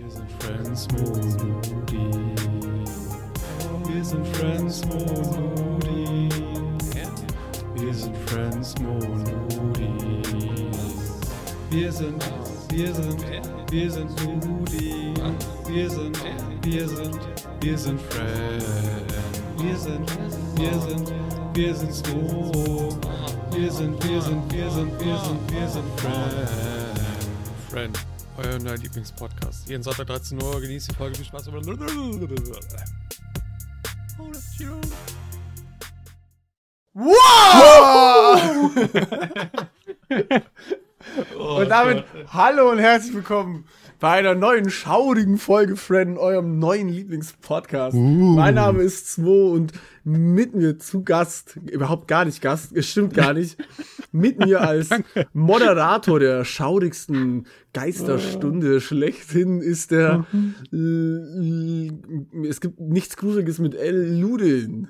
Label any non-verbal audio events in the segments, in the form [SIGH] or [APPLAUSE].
Wir sind Friends Moody. Wir sind Friends Moody. Wir sind Friends Moody. Wir sind, wir sind, wir sind Moody. Wir sind, wir sind, wir sind Friends. Wir sind, wir sind, wir sind Smo. Wir sind, wir sind, wir sind, wir sind, wir sind Friends. Friend, euer neuer Lieblingspodcast. Jeden Sonntag 13 Uhr genießt die Folge. Viel Spaß. Wow! [LAUGHS] Oh und damit hallo und herzlich willkommen bei einer neuen schaurigen Folge Friend, eurem neuen Lieblingspodcast. Uh. Mein Name ist Smo und mit mir zu Gast, überhaupt gar nicht Gast, es stimmt gar nicht, [LAUGHS] mit mir als Moderator der schaurigsten Geisterstunde schlechthin ist der L- es gibt nichts Gruseliges mit L. Ludin.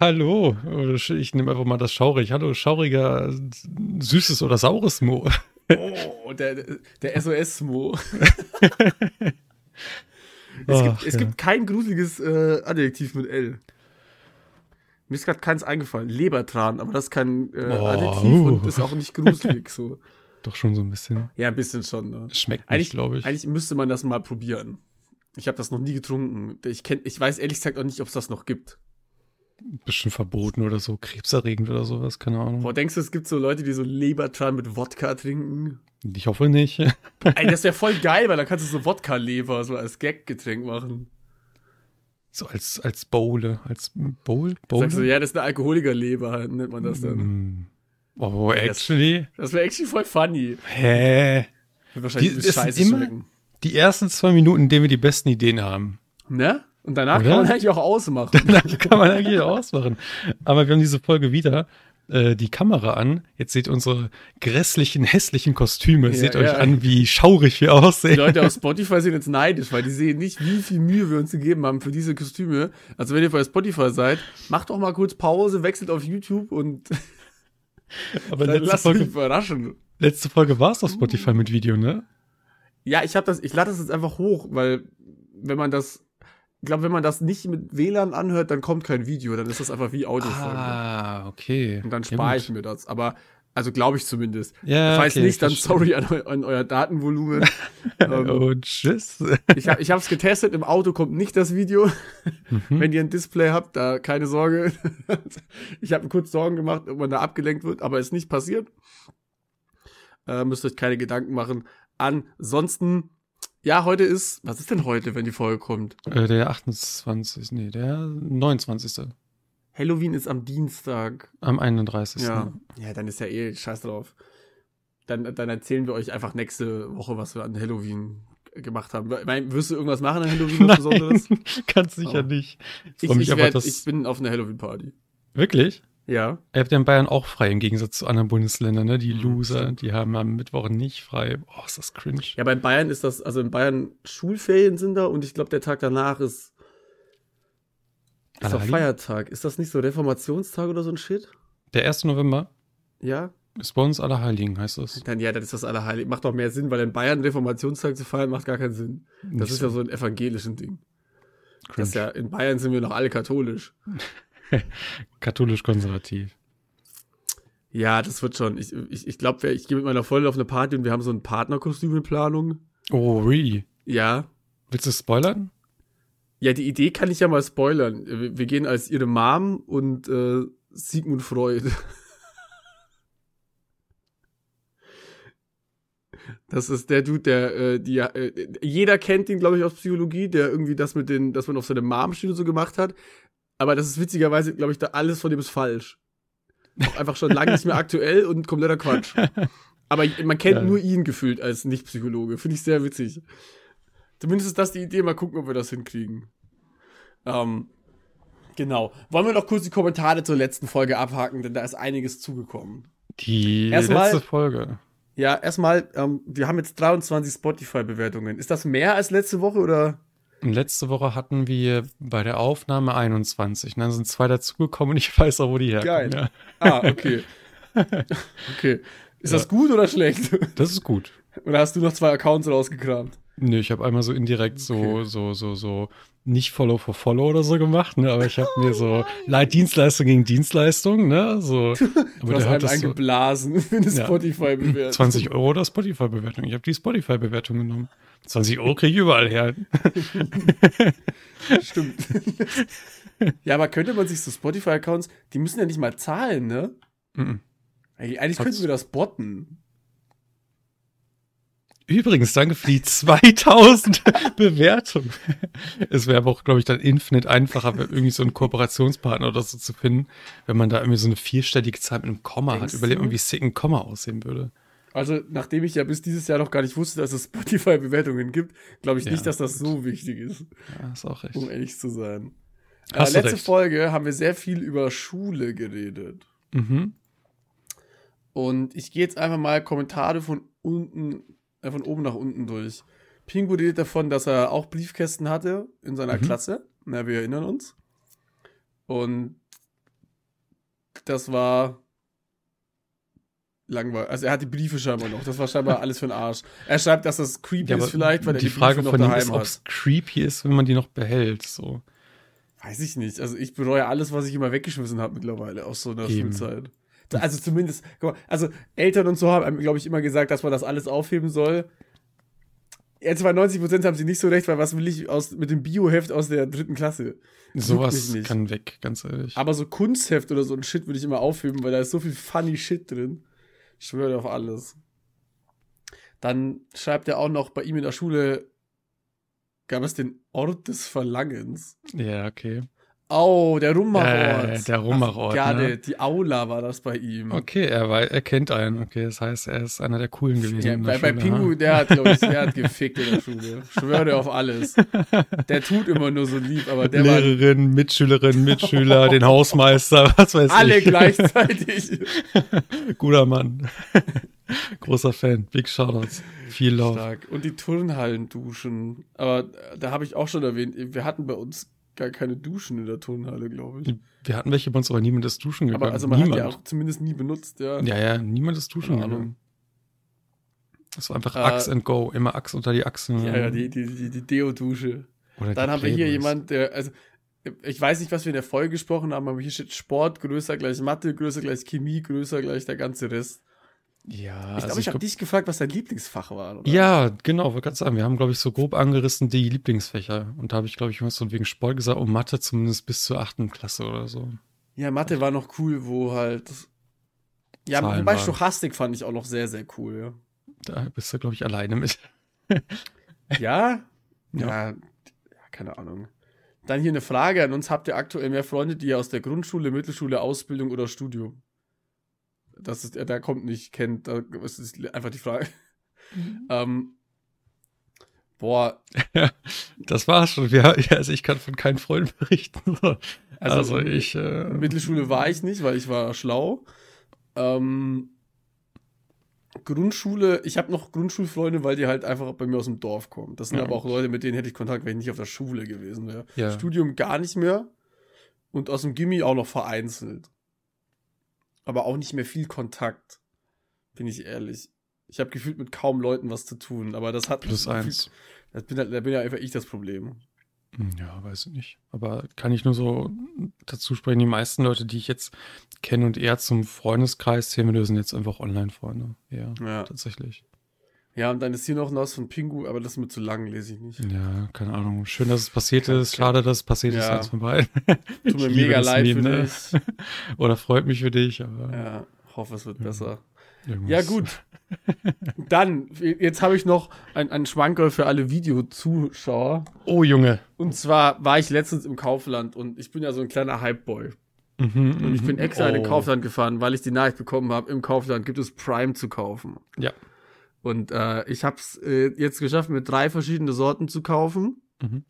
Hallo. Ich nehme einfach mal das schaurig. Hallo, schauriger, süßes oder saures Mo. Oh, der, der SOS-Smo. [LAUGHS] Es, Ach, gibt, es ja. gibt kein gruseliges äh, Adjektiv mit L. Mir ist gerade keins eingefallen. Lebertran, aber das ist kein äh, Oh, Adjektiv uh. und ist auch nicht gruselig so. [LAUGHS] Doch schon so ein bisschen. Ja, ein bisschen schon. Ne? Schmeckt nicht, Eigentlich, glaube ich. eigentlich müsste man das mal probieren. Ich habe das noch nie getrunken. Ich, kenn, ich weiß ehrlich gesagt auch nicht, ob es das noch gibt. Bisschen verboten oder so, krebserregend oder sowas, keine Ahnung. Boah, denkst du, es gibt so Leute, die so Lebertran mit Wodka trinken? Ich hoffe nicht. [LAUGHS] Ey, das wäre voll geil, weil dann kannst du so Wodka-Leber so als Gag-Getränk machen. So als, als Bowle. Als Bowl? Bowl? Sagst du, ja, das ist eine Alkoholiker-Leber, nennt man das dann. Mm. Oh, actually? Das wäre actually voll funny. Hä? Wird wahrscheinlich Die- scheiße immer- schmecken. Die ersten zwei Minuten, in denen wir die besten Ideen haben. Ne? Und danach Oder? [LAUGHS] kann man eigentlich auch ausmachen. Da kann man eigentlich ausmachen. Aber wir haben diese Folge wieder äh, die Kamera an. Jetzt seht unsere grässlichen, hässlichen Kostüme. Ja, seht ja. euch an, wie schaurig wir Die aussehen. Leute auf Spotify sind jetzt neidisch, weil die sehen nicht, wie viel Mühe wir uns gegeben haben für diese Kostüme. Also wenn ihr bei Spotify seid, macht doch mal kurz Pause, wechselt auf YouTube und [LAUGHS] Aber dann letzte lasst euch Folge, überraschen. letzte Folge war es auf Spotify mit Video, ne? Ja, ich habe das, ich lade das jetzt einfach hoch, weil wenn man das, ich glaube, wenn man das nicht mit WLAN anhört, dann kommt kein Video, dann ist das einfach wie Audiofolge. Ah, okay. Und dann spare ich mir das. Aber, also glaube ich zumindest. Ja, Falls okay, nicht, dann sorry an, eu an euer Datenvolumen. [LAUGHS] ähm, Oh, tschüss. Ich habe hab's getestet, im Auto kommt nicht das Video. Mhm. Wenn ihr ein Display habt, da keine Sorge. [LAUGHS] ich habe mir kurz Sorgen gemacht, ob man da abgelenkt wird, aber ist nicht passiert. Äh, müsst euch keine Gedanken machen. Ansonsten, ja, heute ist, was ist denn heute, wenn die Folge kommt? Äh, der 28. Nee, der 29. Halloween ist am Dienstag. Am 31. Ja. Ja, dann ist ja eh scheiß drauf. Dann, dann erzählen wir euch einfach nächste Woche, was wir an Halloween gemacht haben. Ich wirst du irgendwas machen an Halloween, was [LAUGHS] Besonderes? Nein, [LAUGHS] ganz sicher Aber nicht. Ich, ich, aber, werd, ich bin auf einer Halloween-Party. Wirklich? Ja. Ihr habt ja in Bayern auch frei, im Gegensatz zu anderen Bundesländern, ne? Die Mhm, Loser, die haben am Mittwoch nicht frei. Oh, ist das cringe. Ja, bei Bayern ist das, also in Bayern Schulferien sind da und ich glaube, der Tag danach ist, ist doch Allerheiligen? Feiertag. Ist das nicht so Reformationstag oder so ein Shit? Der 1. November Ja? ist bei uns Allerheiligen, heißt das. Dann ja, dann ist das Allerheilig. Macht doch mehr Sinn, weil in Bayern Reformationstag zu feiern macht gar keinen Sinn. Das Nicht ist ja so ein evangelischen Ding. Das cringe. ist ja, in Bayern sind wir noch alle katholisch. [LAUGHS] [LAUGHS] Katholisch-konservativ. Ja, das wird schon. Ich, ich, ich glaube, ich gehe mit meiner Freundin auf eine Party und wir haben so ein Partnerkostüm in Planung. Oh, really? Ja. Willst du spoilern? Ja, die Idee kann ich ja mal spoilern. Wir, wir gehen als ihre Mom und äh, Sigmund Freud. [LAUGHS] Das ist der Dude, der äh, die äh, jeder kennt ihn, glaube ich, aus Psychologie, der irgendwie das mit den, dass man auf seine Mom steht und so gemacht hat. Aber das ist witzigerweise, glaube ich, da alles von dem ist falsch. Auch einfach schon lange nicht mehr aktuell und kompletter Quatsch. Aber man kennt Ja. nur ihn gefühlt als Nicht-Psychologe. Finde ich sehr witzig. Zumindest ist das die Idee. Mal gucken, ob wir das hinkriegen. Ähm, genau. Wollen wir noch kurz die Kommentare zur letzten Folge abhaken, denn da ist einiges zugekommen. Die Erstmal- letzte Folge. Ja, erstmal, ähm, wir haben jetzt 23 Spotify-Bewertungen. Ist das mehr als letzte Woche oder? Letzte Woche hatten wir bei der Aufnahme 21. Und dann sind zwei dazugekommen und ich weiß auch, wo die herkommen. Geil. Ja. Ah, okay. [LAUGHS] okay. Ist Ja. das gut oder schlecht? Das ist gut. Oder hast du noch zwei Accounts rausgekramt? Nee, ich habe einmal so indirekt so, Okay. so, so, so nicht Follow for Follow oder so gemacht, ne? Aber ich habe mir so Leid Dienstleistung gegen Dienstleistung, ne? So, [LAUGHS] Du aber hast der hat einen das so eingeblasen [LAUGHS] für eine Ja. Spotify-Bewertung. 20 Euro oder Spotify-Bewertung. Ich habe die Spotify-Bewertung genommen. 20 Euro kriege ich überall her. [LAUGHS] Stimmt. ja, aber könnte man sich so Spotify-Accounts, die müssen ja nicht mal zahlen, ne? Mhm. Eigentlich eigentlich Hat's- könnten wir das botten. Übrigens, danke für die [LAUGHS] 2000 Bewertungen. Es wäre aber auch, glaube ich, dann infinite einfacher, irgendwie so einen Kooperationspartner oder so zu finden, wenn man da irgendwie so eine vierstellige Zahl mit einem Komma Denkst hat. Überleg du? mal, wie sick ein Komma aussehen würde. Also, nachdem ich ja bis dieses Jahr noch gar nicht wusste, dass es Spotify-Bewertungen gibt, glaube ich Ja, nicht, dass das so wichtig ist, Ja, ist auch recht. um ehrlich zu sein. Äh, letzte recht. Folge haben wir sehr viel über Schule geredet. Mhm. Und ich gehe jetzt einfach mal Kommentare von unten, von oben nach unten durch. Pingu redet davon, dass er auch Briefkästen hatte in seiner Mhm. Klasse. Na, wir erinnern uns. Und das war langweilig. Also er hat die Briefe scheinbar noch. Das war scheinbar alles für den Arsch. Er schreibt, dass das creepy Ja, ist vielleicht, weil er die die Frage von ihm ist, ob es creepy ist, wenn man die noch behält. So. Weiß ich nicht. Also ich bereue alles, was ich immer weggeschmissen habe mittlerweile aus so einer Eben. Schulzeit. [LAUGHS] Also zumindest, guck mal, also Eltern und so haben, glaube ich, immer gesagt, dass man das alles aufheben soll. Jetzt bei 90% haben sie nicht so recht, weil was will ich aus, mit dem Bioheft aus der dritten Klasse? Sowas kann weg, ganz ehrlich. Aber so Kunstheft oder so ein Shit würde ich immer aufheben, weil da ist so viel funny Shit drin. Ich schwöre auf alles. Dann schreibt er auch noch, bei ihm in der Schule gab es den Ort des Verlangens. ja, okay. Oh, der Rummachort. Äh, der Rummachort, Ach, Ja, ne? die Aula war das bei ihm. Okay, er, wei- er kennt einen. Okay, das heißt, er ist einer der coolen gewesen. Ja, bei, bei Pingu, der hat, glaube ich, der hat [LAUGHS] gefickt in der Schule. Schwöre auf alles. Der tut immer nur so lieb, aber der war Lehrerin, Mitschülerin, Mitschüler, den Hausmeister, was weiß alle ich. gleichzeitig. [LAUGHS] Guter Mann. [LAUGHS] Großer Fan. Big Shoutouts. Viel Love. Stark. Und die Turnhallen duschen. Aber äh, da habe ich auch schon erwähnt, wir hatten bei uns gar keine Duschen in der Turnhalle, glaube ich. Wir hatten welche bei uns, aber niemand ist duschen gegangen. Aber also man niemand. hat die auch zumindest nie benutzt, ja. ja, ja, niemand ist duschen gegangen. Das war einfach Äh, Axe and Go. Immer Axe unter die Achsen. Ja, ja, die, die, die, die Deo-Dusche. Dann haben wir hier jemand, der, also, ich weiß nicht, was wir in der Folge gesprochen haben, aber hier steht Sport größer gleich Mathe, größer gleich Chemie, größer gleich der ganze Rest. Ja, Ich also glaube, ich habe dich gefragt, was dein Lieblingsfach war. Oder? Ja, genau, wollte gerade sagen, wir haben, glaube ich, so grob angerissen die Lieblingsfächer. Und da habe ich, glaube ich, was so wegen Sport gesagt und Mathe zumindest bis zur achten Klasse oder so. Ja, Mathe war noch cool, wo halt. Ja, Zahlen wobei waren. Stochastik fand ich auch noch sehr, sehr cool, Da bist du, glaube ich, alleine mit. ja. [LAUGHS] Ja? Ja. Ja, ja, keine Ahnung. Dann hier eine Frage an uns. Habt ihr aktuell mehr Freunde, die ihr aus der Grundschule, Mittelschule, Ausbildung oder Studium? Das ist, da kommt nicht, kennt, da das ist einfach die Frage. ähm, boah, [LAUGHS] Das war's schon. Ja, also ich kann von keinen Freunden berichten. [LAUGHS] So. Also, Also, ich. Äh, Mittelschule war ich nicht, weil ich war schlau. Ähm, Grundschule, ich habe noch Grundschulfreunde, weil die halt einfach bei mir aus dem Dorf kommen. Das sind Ja. aber auch Leute, mit denen hätte ich Kontakt, wenn ich nicht auf der Schule gewesen wäre. Ja. Studium gar nicht mehr. Und aus dem Gimmi auch noch vereinzelt. Aber auch nicht mehr viel Kontakt. Bin ich ehrlich. Ich habe gefühlt mit kaum Leuten was zu tun, aber das hat plus eins. Das bin, halt- da bin ja einfach ich das Problem. Hm, Ja, weiß ich nicht. Aber kann ich nur so dazu sprechen, die meisten Leute, die ich jetzt kenne und eher zum Freundeskreis zählen, wir sind jetzt einfach Online-Freunde. Ja, Ja. tatsächlich. Ja, und dann ist hier noch was von Pingu, aber das ist mir zu lang, lese ich nicht. Ja, keine Ahnung. Schön, dass es passiert ist. Schade, dass es passiert ist. Ja. Eins von beiden. Tut mir mega leid Meme, für ne? dich. [LAUGHS] Oder freut mich für dich, aber Ja, hoffe, es wird besser. irgendwas- Ja, gut. [LAUGHS] Dann, jetzt habe ich noch ein, ein Schwanker für alle Videozuschauer. Oh, Junge. Und zwar war ich letztens im Kaufland und ich bin ja so ein kleiner Hypeboy. Mhm, Und ich bin mhm. extra in den Oh. Kaufland gefahren, weil ich die Nachricht bekommen habe, im Kaufland gibt es Prime zu kaufen. Ja. Und äh, ich habe es äh, jetzt geschafft, mir drei verschiedene Sorten zu kaufen. Mhm.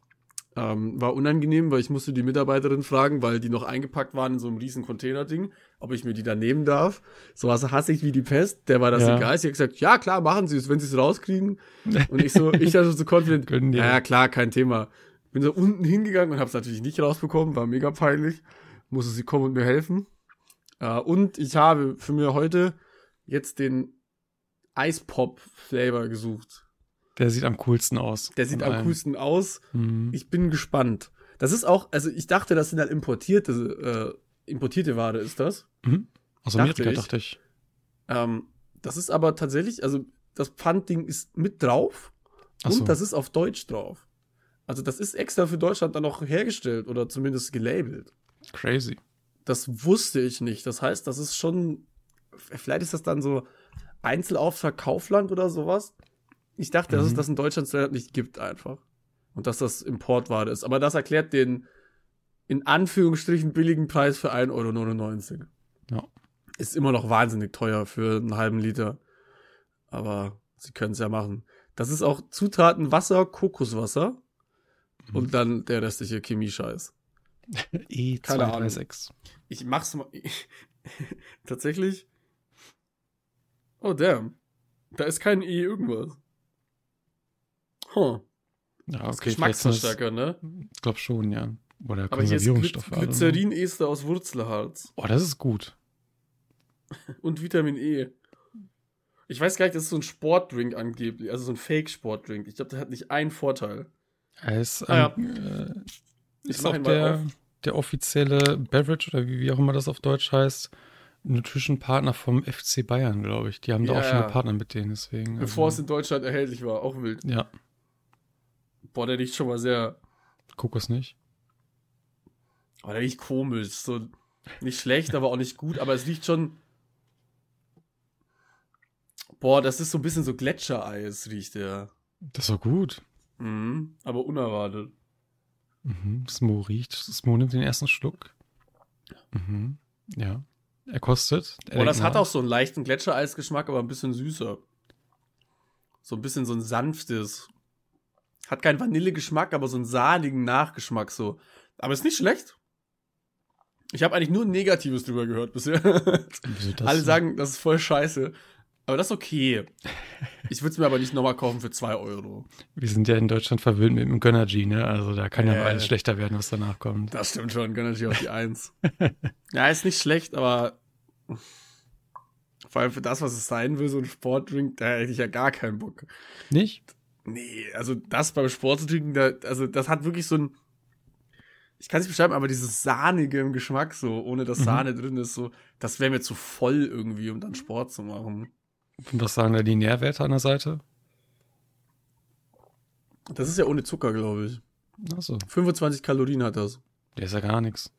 Ähm, war unangenehm, weil ich musste die Mitarbeiterin fragen, weil die noch eingepackt waren in so einem riesen Containerding, ob ich mir die da nehmen darf. So was hasse ich wie die Pest. Der war das Ja. egal. Sie hat gesagt, ja klar, machen Sie es, wenn Sie es rauskriegen. [LAUGHS] Und ich so, ich war so confident, Gönnen dir. ja, ja klar, kein Thema. Bin so unten hingegangen und habe es natürlich nicht rausbekommen, war mega peinlich. Musste sie kommen und mir helfen. Äh, und ich habe für mir heute jetzt den Eispop-Flavor gesucht. Der sieht am coolsten aus. Der sieht am allen. coolsten aus. Mhm. Ich bin gespannt. Das ist auch, also ich dachte, das sind halt importierte, äh, importierte Ware ist das. Mhm. Aus Dachte Amerika, ich. dachte ich. Ähm, das ist aber tatsächlich, also das Pfandding ist mit drauf Ach so. und das ist auf Deutsch drauf. Also das ist extra für Deutschland dann auch hergestellt oder zumindest gelabelt. Crazy. Das wusste ich nicht. Das heißt, das ist schon, vielleicht ist das dann so Einzelauftrag Kaufland oder sowas. Ich dachte, dass es Mhm. das in Deutschland nicht gibt einfach. Und dass das Importware ist. Aber das erklärt den in Anführungsstrichen billigen Preis für 1,99 Euro. Ja. Ist immer noch wahnsinnig teuer für einen halben Liter. Aber sie können es ja machen. Das ist auch Zutaten Wasser, Kokoswasser Mhm. und dann der restliche Chemiescheiß. [LAUGHS] E Keine Ahnung. E236. Ich mach's mal. [LAUGHS] Tatsächlich. Oh, damn. Da ist kein E irgendwas. Huh. Ja, okay, das, Geschmacksverstärker, ne? ich glaube schon, ja. Oder Aber hier ist Konservierungsstoffe. Gly Glycerin-Ester aus Wurzelharz. Oh, das ist gut. Und Vitamin E. Ich weiß gar nicht, das ist so ein Sportdrink angeblich. Also so ein Fake-Sportdrink. Ich glaube, der hat nicht einen Vorteil. Er ist, Ah, ähm, äh, ist auch der, der offizielle Beverage oder wie, wie auch immer das auf Deutsch heißt, Nutrition-Partner vom FC Bayern, glaube ich. Die haben da auch Ja, schon ja. gepartnert mit denen, deswegen. Bevor es also, in Deutschland erhältlich war. Auch wild. Ja, Boah, der riecht schon mal sehr. Kokos nicht. Aber der riecht komisch. So nicht schlecht, aber auch nicht gut. Aber es riecht schon. Boah, das ist so ein bisschen so Gletschereis, riecht der. Das war gut. Mhm, aber unerwartet. Mhm. Smo riecht. Smo nimmt den ersten Schluck. Mhm. Ja. Er kostet. Er Boah, das hat auch so einen leichten Gletschereisgeschmack, aber ein bisschen süßer. So ein bisschen so ein sanftes. Hat keinen Vanillegeschmack, aber so einen sahnigen Nachgeschmack so. Aber ist nicht schlecht. Ich habe eigentlich nur Negatives drüber gehört bisher. Alle sagen, das ist voll scheiße. Aber das ist okay. Ich würde es mir aber nicht nochmal kaufen für 2 Euro. Wir sind ja in Deutschland verwöhnt mit dem Gönnergy, ne? Also da kann ja Äh. mal alles schlechter werden, was danach kommt. Das stimmt schon, gönn natürlich auf die Eins. [LAUGHS] ja, ist nicht schlecht, aber vor allem für das, was es sein will, so ein Sportdrink, da hätte ich ja gar keinen Bock. Nicht? Nee, also das beim Sport zu trinken, da, also das hat wirklich so ein, ich kann es nicht beschreiben, aber dieses sahnige im Geschmack so, ohne dass Mhm. Sahne drin ist, so, das wäre mir zu voll irgendwie, um dann Sport zu machen. Und was sagen da die Nährwerte an der Seite? Das ist ja ohne Zucker, glaube ich. Achso, 25 Kalorien hat das. der ist ja gar nichts.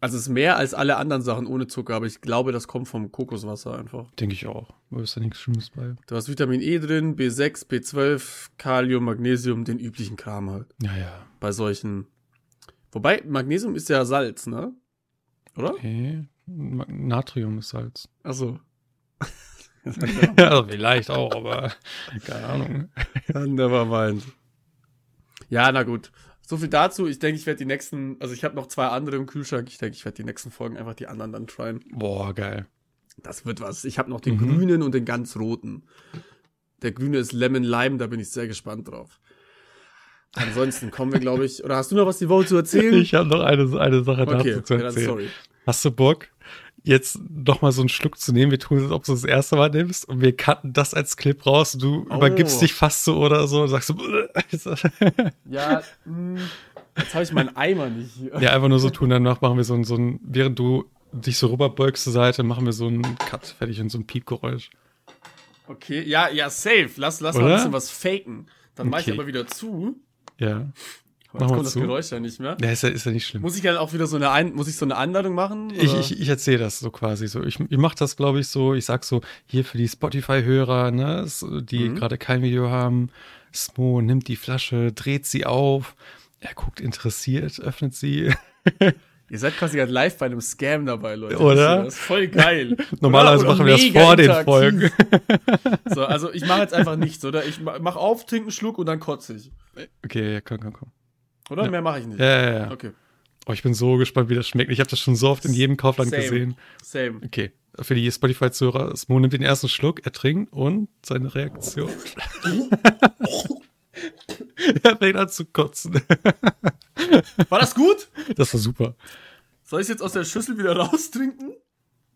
Also es ist mehr als alle anderen Sachen ohne Zucker, aber ich glaube, das kommt vom Kokoswasser einfach. Denke ich auch. Da ist ja nichts Schlimmes bei. Du hast Vitamin E drin, B6, B12, Kalium, Magnesium, den üblichen Kram halt. Ja, ja. Bei solchen. Wobei, Magnesium ist ja Salz, ne? Oder? Ma- Natrium ist Salz. Achso. [LAUGHS] also vielleicht auch, aber keine Ahnung. Never mind. Ja, na gut. So viel dazu. Ich denke, ich werde die nächsten, also ich habe noch zwei andere im Kühlschrank. Ich denke, ich werde die nächsten Folgen einfach die anderen dann tryen. Boah, geil. Das wird was. Ich habe noch den Mhm. grünen und den ganz roten. Der grüne ist Lemon Lime, da bin ich sehr gespannt drauf. Ansonsten kommen wir, glaube ich. Oder hast du noch was die Woche zu erzählen? Ich habe noch eine, eine Sache okay, dazu zu ja, erzählen. sorry. Hast du Bock, jetzt noch mal so einen Schluck zu nehmen? Wir tun es, als ob du das erste Mal nimmst und wir cutten das als Clip raus. Du Oh. übergibst dich fast so oder so und sagst so, [LAUGHS] Ja, mh, jetzt habe ich meinen Eimer nicht hier. ja, einfach nur so tun. Danach machen wir so ein, so ein, während du dich so rüberbeugst zur Seite, machen wir so einen Cut fertig und so ein Piepgeräusch. Okay, ja, ja, safe. Lass, lass mal ein bisschen was faken. Dann mache ich Okay. aber wieder zu. Ja. Mach jetzt kommt das zu. Geräusch ja nicht mehr. Ja, ist ja, ist ja nicht schlimm. Muss ich dann auch wieder so eine Ein muss ich so eine Anleitung machen? Ich, oder? ich, ich erzähle das so quasi so. Ich, ich mache das, glaube ich, so. Ich sag so, hier für die Spotify-Hörer, ne, die Mhm. gerade kein Video haben. Smo nimmt die Flasche, dreht sie auf. Er guckt interessiert, öffnet sie. [LAUGHS] Ihr seid quasi gerade live bei einem Scam dabei, Leute. Oder? Das ist voll geil. [LAUGHS] Normalerweise Oder? machen wir das vor den. Folgen. So, also ich mache jetzt einfach nichts, oder? Ich ma- mach auf, trink einen Schluck und dann kotze ich. Okay, ja, komm, komm, komm. Oder? Ja. Mehr mache ich nicht. Ja, ja, ja. Okay. Oh, ich bin so gespannt, wie das schmeckt. Ich habe das schon so oft in jedem Kaufland Same. gesehen. Same. Okay, für die Spotify-Zuhörer, Smo nimmt den ersten Schluck, er trinkt und seine Reaktion. [LAUGHS] er fängt an zu kotzen. War das gut? Das war super. Soll ich jetzt aus der Schüssel wieder [LAUGHS] raustrinken?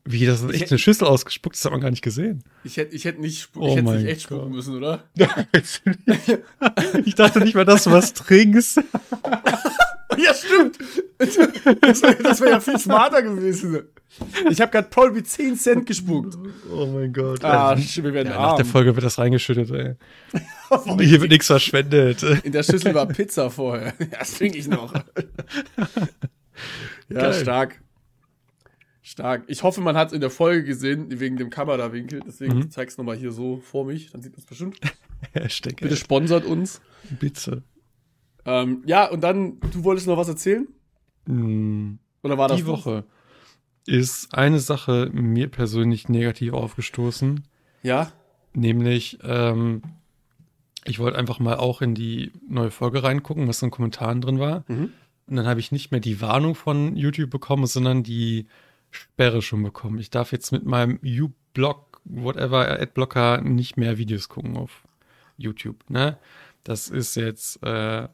Wie, das ist echt eine Schüssel ausgespuckt, das hat man gar nicht gesehen. Ich hätte ich hätt nicht, Oh ich hätte nicht echt spucken Gott. müssen, oder? [LAUGHS] ich dachte nicht mal, dass du was trinkst. [LAUGHS] Ja, stimmt. Das wäre wär ja viel smarter gewesen. Ich habe gerade Paul wie 10 Cent gespuckt. Oh mein Gott. Ah, Also, wir werden ja, nach der. Folge wird das reingeschüttet, ey. [LAUGHS] Hier wird nichts verschwendet. In der Schüssel war Pizza vorher. Ja, das trinke ich noch. Ja, Geil. stark. Stark. Ich hoffe, man hat es in der Folge gesehen, wegen dem Kamerawinkel. Deswegen Mhm. zeig's nochmal hier so vor mich. Dann sieht man es bestimmt. [LAUGHS] Hashtag Bitte sponsert uns. Bitte. Ähm, ja, und dann, du wolltest noch was erzählen? Hm, Oder war das Die Woche ist eine Sache mir persönlich negativ aufgestoßen. Ja. Nämlich, ähm, ich wollte einfach mal auch in die neue Folge reingucken, was in den Kommentaren drin war. Mhm. Und dann habe ich nicht mehr die Warnung von YouTube bekommen, sondern die Sperre schon bekommen. Ich darf jetzt mit meinem U-Block, whatever, Adblocker nicht mehr Videos gucken auf YouTube. Ne? Das ist jetzt äh,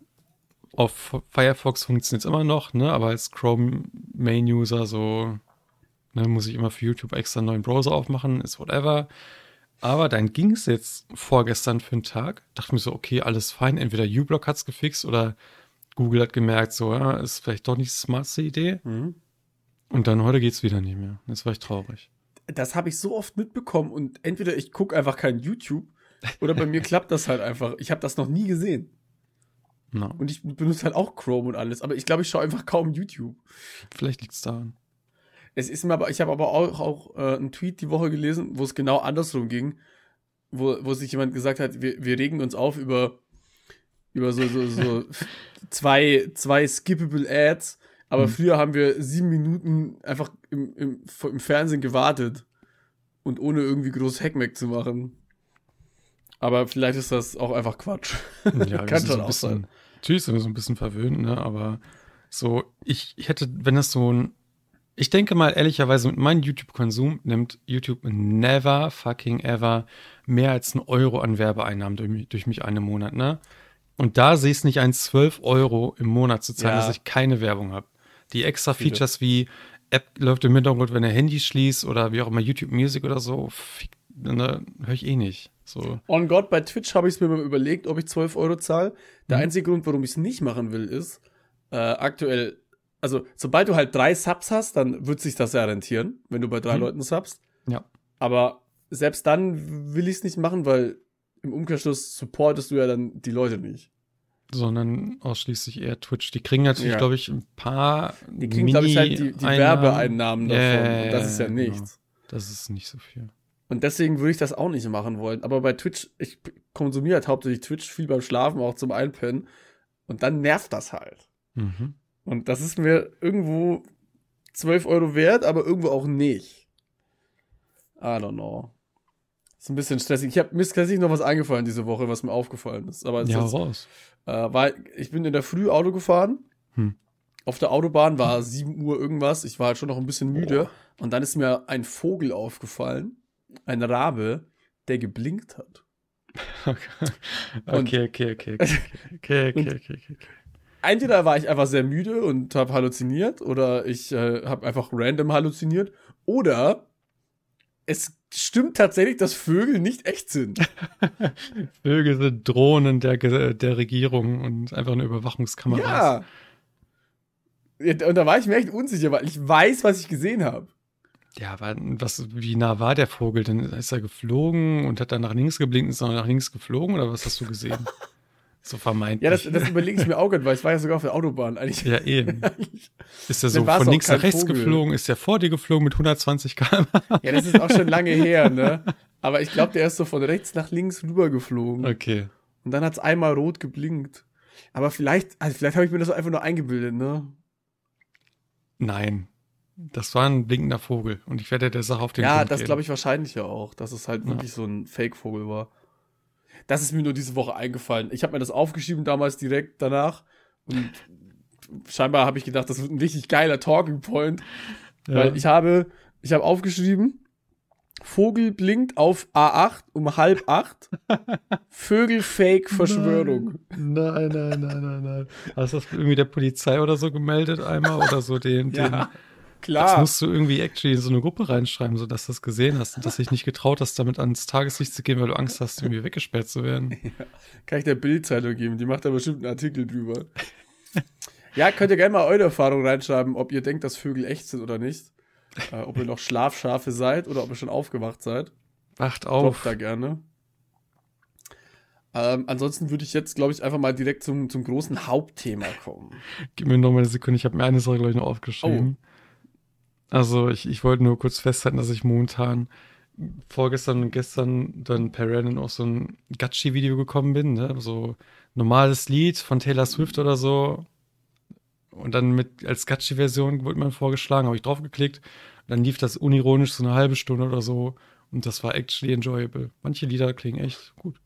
auf Firefox funktioniert es immer noch, ne? aber als Chrome Main User so ne, muss ich immer für YouTube extra einen neuen Browser aufmachen, ist whatever. Aber dann ging es jetzt vorgestern für einen Tag. Dachte mir so, okay, alles fein. Entweder uBlock hat's gefixt oder Google hat gemerkt, so, ja, ist vielleicht doch nicht die smarteste Idee. Mhm. Und dann heute geht's wieder nicht mehr. Jetzt war ich traurig. Das habe ich so oft mitbekommen und entweder ich gucke einfach kein YouTube oder bei mir [LAUGHS] klappt das halt einfach. Ich habe das noch nie gesehen. Na, Und ich benutze halt auch Chrome und alles, aber ich glaube, ich schaue einfach kaum YouTube. vielleicht liegt's daran. Es ist mir aber, ich habe aber auch, auch äh, einen Tweet die Woche gelesen, wo es genau andersrum ging, wo, wo sich jemand gesagt hat, wir, wir regen uns auf über, über so, so, so [LAUGHS] zwei, zwei skippable Ads, aber Mhm. früher haben wir sieben Minuten einfach im, im, im Fernsehen gewartet und ohne irgendwie groß Hackmack zu machen. Aber vielleicht ist das auch einfach Quatsch. Ja, [LAUGHS] Kann schon auch bisschen, sein. natürlich sind wir so ein bisschen verwöhnt, ne? Aber so, ich, ich hätte, wenn das so ein, ich denke mal ehrlicherweise, mit meinem YouTube-Konsum nimmt YouTube never fucking ever mehr als einen Euro an Werbeeinnahmen durch, mich- durch mich einen Monat, ne? Und da sehe ich es nicht ein, 12 Euro im Monat zu zahlen, Ja. dass ich keine Werbung habe. Die extra. Features wie App läuft im Hintergrund, wenn er Handy schließt oder wie auch immer YouTube Music oder so, ne, höre ich eh nicht. So. On God, bei Twitch habe ich es mir mal überlegt, ob ich 12 Euro zahle. Der Mhm. einzige Grund, warum ich es nicht machen will, ist, äh, aktuell, also sobald du halt drei Subs hast, dann wird sich das ja rentieren, wenn du bei drei Mhm. Leuten subst. Ja. Aber selbst dann will ich es nicht machen, weil im Umkehrschluss supportest du ja dann die Leute nicht. Sondern ausschließlich eher Twitch. Die kriegen natürlich, Ja. glaube ich, ein paar. Die kriegen, glaube ich, halt die, die. Werbeeinnahmen davon. Ja, und das ist ja genau. nichts. Das ist nicht so viel. Und deswegen würde ich das auch nicht machen wollen. Aber bei Twitch, ich konsumiere halt hauptsächlich Twitch viel beim Schlafen, auch zum Einpennen. Und dann nervt das halt. Mhm. Und das ist mir irgendwo 12 Euro wert, aber irgendwo auch nicht. I don't know. Ist ein bisschen stressig. Ich hab, mir ist tatsächlich noch was eingefallen diese Woche, was mir aufgefallen ist. Aber es Ja, ist, raus. äh, war, ich bin in der Früh Auto gefahren. Hm. Auf der Autobahn war 7 Uhr irgendwas. Ich war halt schon noch ein bisschen müde. Und dann ist mir ein Vogel aufgefallen. Ein Rabe, der geblinkt hat. [LAUGHS] Okay, okay, okay, okay, okay, okay, [LAUGHS] Und- okay, okay, okay. entweder war ich einfach sehr müde und habe halluziniert oder ich äh, habe einfach random halluziniert oder es stimmt tatsächlich, dass Vögel nicht echt sind. [LAUGHS] Vögel sind Drohnen der, der Regierung und einfach eine Überwachungskamera. ja. ja. Und da war ich mir echt unsicher, weil ich weiß, was ich gesehen habe. Ja, aber was, wie nah war der Vogel denn? Ist er geflogen und hat dann nach links geblinkt und ist dann nach links geflogen oder was hast du gesehen? [LAUGHS] so vermeintlich. Ja, das, das überlege ich mir auch gerade, weil ich war ja sogar auf der Autobahn. Eigentlich, ja, eben. [LAUGHS] Ist er so von links nach rechts Vogel. geflogen? Ist er vor dir geflogen mit 120 km? ja, das ist auch schon lange her, [LAUGHS] ne? Aber ich glaube, der ist so von rechts nach links rüber geflogen. Okay. Und dann hat's einmal rot geblinkt. Aber vielleicht, also vielleicht habe ich mir das einfach nur eingebildet, ne? Nein. Das war ein blinkender Vogel und ich werde der Sache auf den ja, Grund das glaube ich wahrscheinlich ja auch, dass es halt Ja. wirklich so ein Fake-Vogel war. Das ist mir nur diese Woche eingefallen. Ich habe mir das aufgeschrieben damals direkt danach und scheinbar habe ich gedacht, das wird ein richtig geiler Talking Point, Ja. weil ich habe, ich habe aufgeschrieben, Vogel blinkt auf A8 um halb acht, Vögel Fake Verschwörung. Nein, nein, nein, nein, nein. Hast du das irgendwie der Polizei oder so gemeldet einmal oder so den, Ja. Klar. Das musst du irgendwie actually in so eine Gruppe reinschreiben, sodass du das gesehen hast und dass dich nicht getraut hast, damit ans Tageslicht zu gehen, weil du Angst hast, irgendwie weggesperrt zu werden. [LAUGHS] Kann ich der Bildzeitung geben, die macht da bestimmt einen Artikel drüber. ja, könnt ihr gerne mal eure Erfahrung reinschreiben, ob ihr denkt, dass Vögel echt sind oder nicht. Äh, ob ihr noch Schlafschafe seid oder ob ihr schon aufgewacht seid. Wacht Droppt auf. da gerne. Ähm, ansonsten würde ich jetzt, glaube ich, einfach mal direkt zum, zum großen Hauptthema kommen. Gib mir noch mal eine Sekunde, ich habe mir eine Sache, glaube ich, noch aufgeschrieben. Also ich, ich wollte nur kurz festhalten, dass ich momentan vorgestern und gestern dann per Random auf so ein Gachi-Video gekommen bin, ne? So normales Lied von Taylor Swift oder so. Und dann mit als Gachi-Version wurde man vorgeschlagen, habe ich draufgeklickt. Dann lief das unironisch so eine halbe Stunde oder so. Und das war actually enjoyable. Manche Lieder klingen echt gut.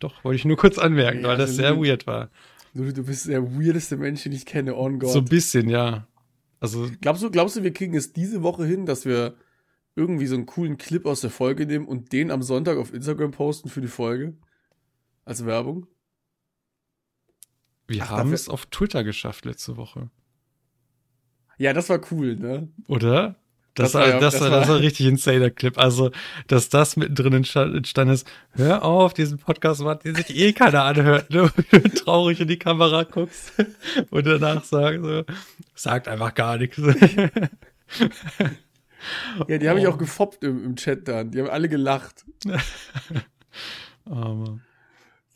Doch, wollte ich nur kurz anmerken, Ja, weil das also sehr weird war. Du, du bist der weirdeste Mensch, den ich kenne, on God. So ein bisschen, ja. Also glaubst, du, glaubst du, wir kriegen es diese Woche hin, dass wir irgendwie so einen coolen Clip aus der Folge nehmen und den am Sonntag auf Instagram posten für die Folge? Als Werbung? Wir Ach, haben dafür- es auf Twitter geschafft letzte Woche. Ja, das war cool, ne? Oder? Das, Das war, ja- das, das war, das war richtig insaner Clip. Also, dass das mittendrin entsta- entstanden ist, hör auf, diesen Podcast macht, den sich eh keiner anhört, ne? [LAUGHS] Und du traurig in die Kamera guckst und danach sagst so, sagt einfach gar nichts. [LAUGHS] Ja, die habe ich Oh. auch gefoppt im, im Chat dann. Die haben alle gelacht. [LAUGHS] Aber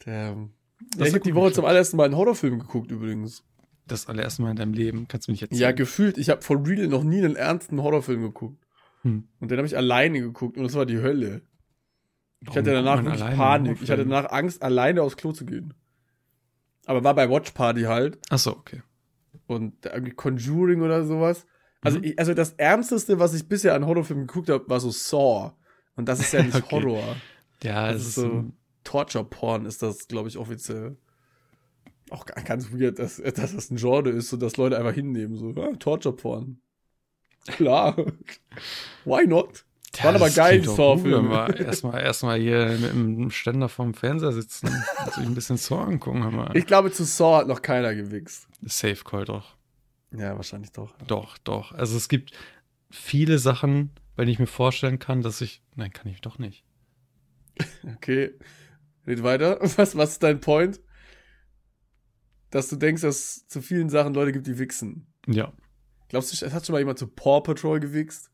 Damn. Ja, Das ich habe die Woche geklappt. zum allerersten Mal einen Horrorfilm geguckt übrigens. Das allererste Mal in deinem Leben, kannst du nicht erzählen. Ja, gefühlt. Ich habe for real noch nie einen ernsten Horrorfilm geguckt. Hm. Und den habe ich alleine geguckt und das war die Hölle. Ich Warum hatte danach wirklich Panik. Ich hatte danach Angst, alleine aufs Klo zu gehen. Aber war bei Watch Party halt. Ach so, okay. Und irgendwie Conjuring oder sowas. Also, Mhm. ich, also das Ernsteste, was ich bisher an Horrorfilmen geguckt habe, war so Saw. Und das ist ja nicht [LAUGHS] Okay. Horror. Ja, Das es ist so Torture-Porn ist das, glaube ich, offiziell. Auch ga- ganz weird, dass, dass das ein Genre ist, so dass Leute einfach hinnehmen. So, ja, Torture-Porn. Klar. [LAUGHS] Why not? Ja, Waren aber geil, Saw-Filme. Erstmal erstmal hier mit dem Ständer vorm Fernseher sitzen und sich ein bisschen Saw angucken. Hör. Ich glaube, zu Saw hat noch keiner gewichst. Safe Call doch. Ja, wahrscheinlich doch. Doch, doch. Also es gibt viele Sachen, wenn ich mir vorstellen kann, dass ich. Nein, kann ich doch nicht. [LAUGHS] Okay. Red weiter. [LAUGHS] Was, was ist dein Point? Dass du denkst, dass es zu vielen Sachen Leute gibt, die wichsen. Ja. Glaubst du, es hat schon mal jemand zu Paw Patrol gewichst?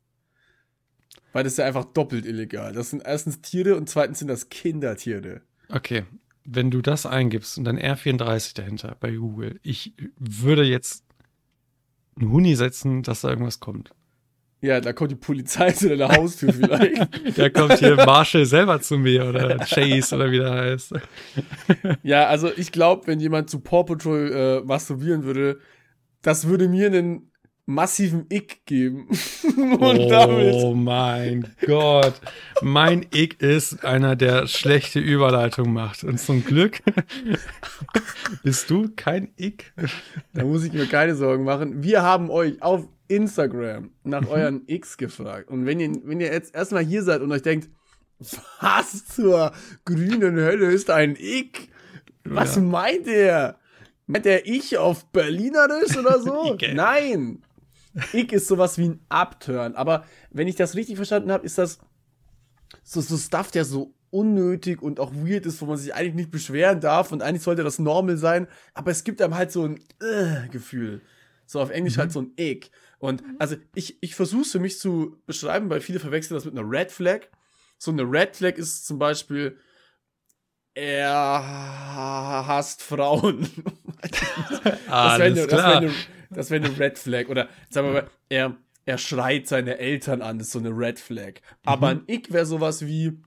Weil das ist ja einfach doppelt illegal. Das sind erstens Tiere und zweitens sind das Kindertiere. Okay. Wenn du das eingibst und dann R34 dahinter bei Google, ich würde jetzt einen Huni setzen, dass da irgendwas kommt. Ja, da kommt die Polizei zu deiner Haustür vielleicht. [LAUGHS] Da kommt hier Marshall selber zu mir oder Chase oder wie der heißt. [LAUGHS] ja, also ich glaube, wenn jemand zu Paw Patrol äh, masturbieren würde, das würde mir einen massiven Ick geben. [LAUGHS] und damit. Oh mein Gott. Mein Ick ist einer, der schlechte Überleitung macht. Und zum Glück bist du kein Ick. Da muss ich mir keine Sorgen machen. Wir haben euch auf Instagram nach euren X gefragt. Und wenn ihr, wenn ihr jetzt erstmal hier seid und euch denkt, was zur grünen Hölle ist ein Ick? Was Ja. meint er? Meint er ich auf Berlinerisch oder so? [LAUGHS] Nein. Ick ist sowas wie ein Upturn. Aber wenn ich das richtig verstanden habe, ist das so, so Stuff, der so unnötig und auch weird ist, wo man sich eigentlich nicht beschweren darf und eigentlich sollte das normal sein, aber es gibt einem halt so ein äh, Gefühl. So auf Englisch halt so ein Ick. Und also ich, ich versuche es für mich zu beschreiben, weil viele verwechseln das mit einer Red Flag. So eine Red Flag ist zum Beispiel, er hasst Frauen. [LAUGHS] Das wäre eine, das wär klar. eine, das wär eine Red Flag. Oder sagen wir mal, er, er schreit seine Eltern an, das ist so eine Red Flag. Aber ein Ick wäre sowas wie,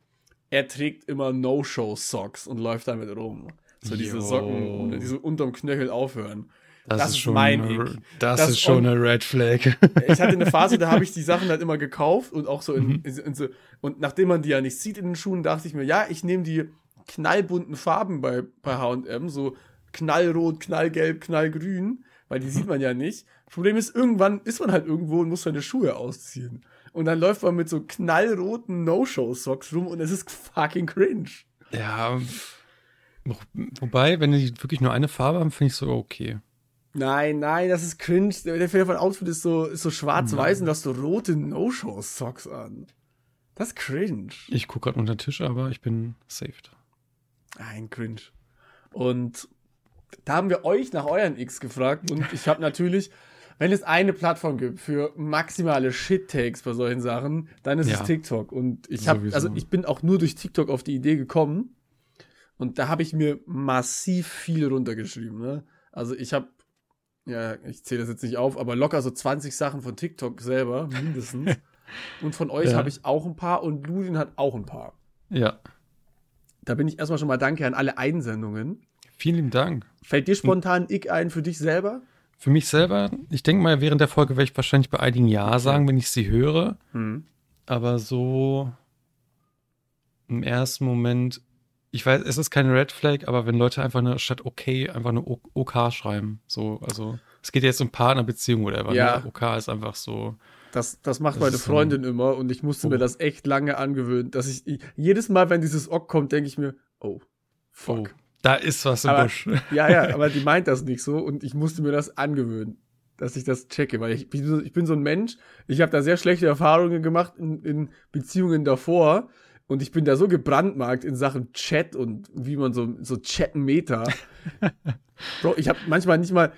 er trägt immer No-Show-Socks und läuft damit rum. So diese. Socken, die so unterm Knöchel aufhören. Das ist schon mein Ick. Das, Das ist schon on- eine Red Flag. [LAUGHS] Ich hatte eine Phase, da habe ich die Sachen halt immer gekauft und auch so in, in, in so, und nachdem man die ja nicht sieht in den Schuhen, dachte ich mir, ja, ich nehme die knallbunten Farben bei, bei H&M, so knallrot, knallgelb, knallgrün, weil die sieht man ja nicht. Problem ist, irgendwann ist man halt irgendwo und muss seine Schuhe ausziehen. Und dann läuft man mit so knallroten No-Show-Socks rum und es ist fucking cringe. ja. Wo- Wobei, wenn die wirklich nur eine Farbe haben, finde ich so okay. Nein, nein, das ist cringe. Der der von Outfit ist so, ist so schwarz-weiß und hast so rote No-Show-Socks an. Das ist cringe. Ich gucke gerade unter den Tisch, aber ich bin saved. Nein, cringe. Und da haben wir euch nach euren X gefragt und ich habe natürlich, wenn es eine Plattform gibt für maximale Shit-Takes bei solchen Sachen, dann ist Ja. es TikTok. Und ich habe, Sowieso. also ich bin auch nur durch TikTok auf die Idee gekommen und da habe ich mir massiv viel runtergeschrieben. Ne? Also ich habe, ja, ich zähle das jetzt nicht auf, aber locker so 20 Sachen von TikTok selber, mindestens. [LAUGHS] und von euch Ja. habe ich auch ein paar und Ludin hat auch ein paar. Ja. Da bin ich erstmal schon mal danke an alle Einsendungen. Vielen lieben Dank. Fällt dir spontan ich ein für dich selber? Für mich selber, ich denke mal, während der Folge werde ich wahrscheinlich bei einigen Ja sagen, wenn ich sie höre. Aber so im ersten Moment, ich weiß, es ist keine Red Flag, aber wenn Leute einfach eine statt okay einfach eine O- OK schreiben, so, also es geht jetzt um Partnerbeziehung oder whatever. Ja. Ne? OK ist einfach so. Das, das macht Das meine ist so Freundin immer und ich musste Oh. mir das echt lange angewöhnen, dass ich ich- jedes Mal, wenn dieses Ock kommt, denke ich mir, oh, fuck. Oh, da ist was im Aber- Busch. [LAUGHS] Ja, ja, aber die [LAUGHS] meint das nicht so und ich musste mir das angewöhnen, dass ich das checke, weil ich bin so, ich bin so ein Mensch, ich habe da sehr schlechte Erfahrungen gemacht in, in Beziehungen davor und ich bin da so gebrandmarkt in Sachen Chat und wie man so, so chatten Meter. [LAUGHS] Bro, ich habe manchmal nicht mal,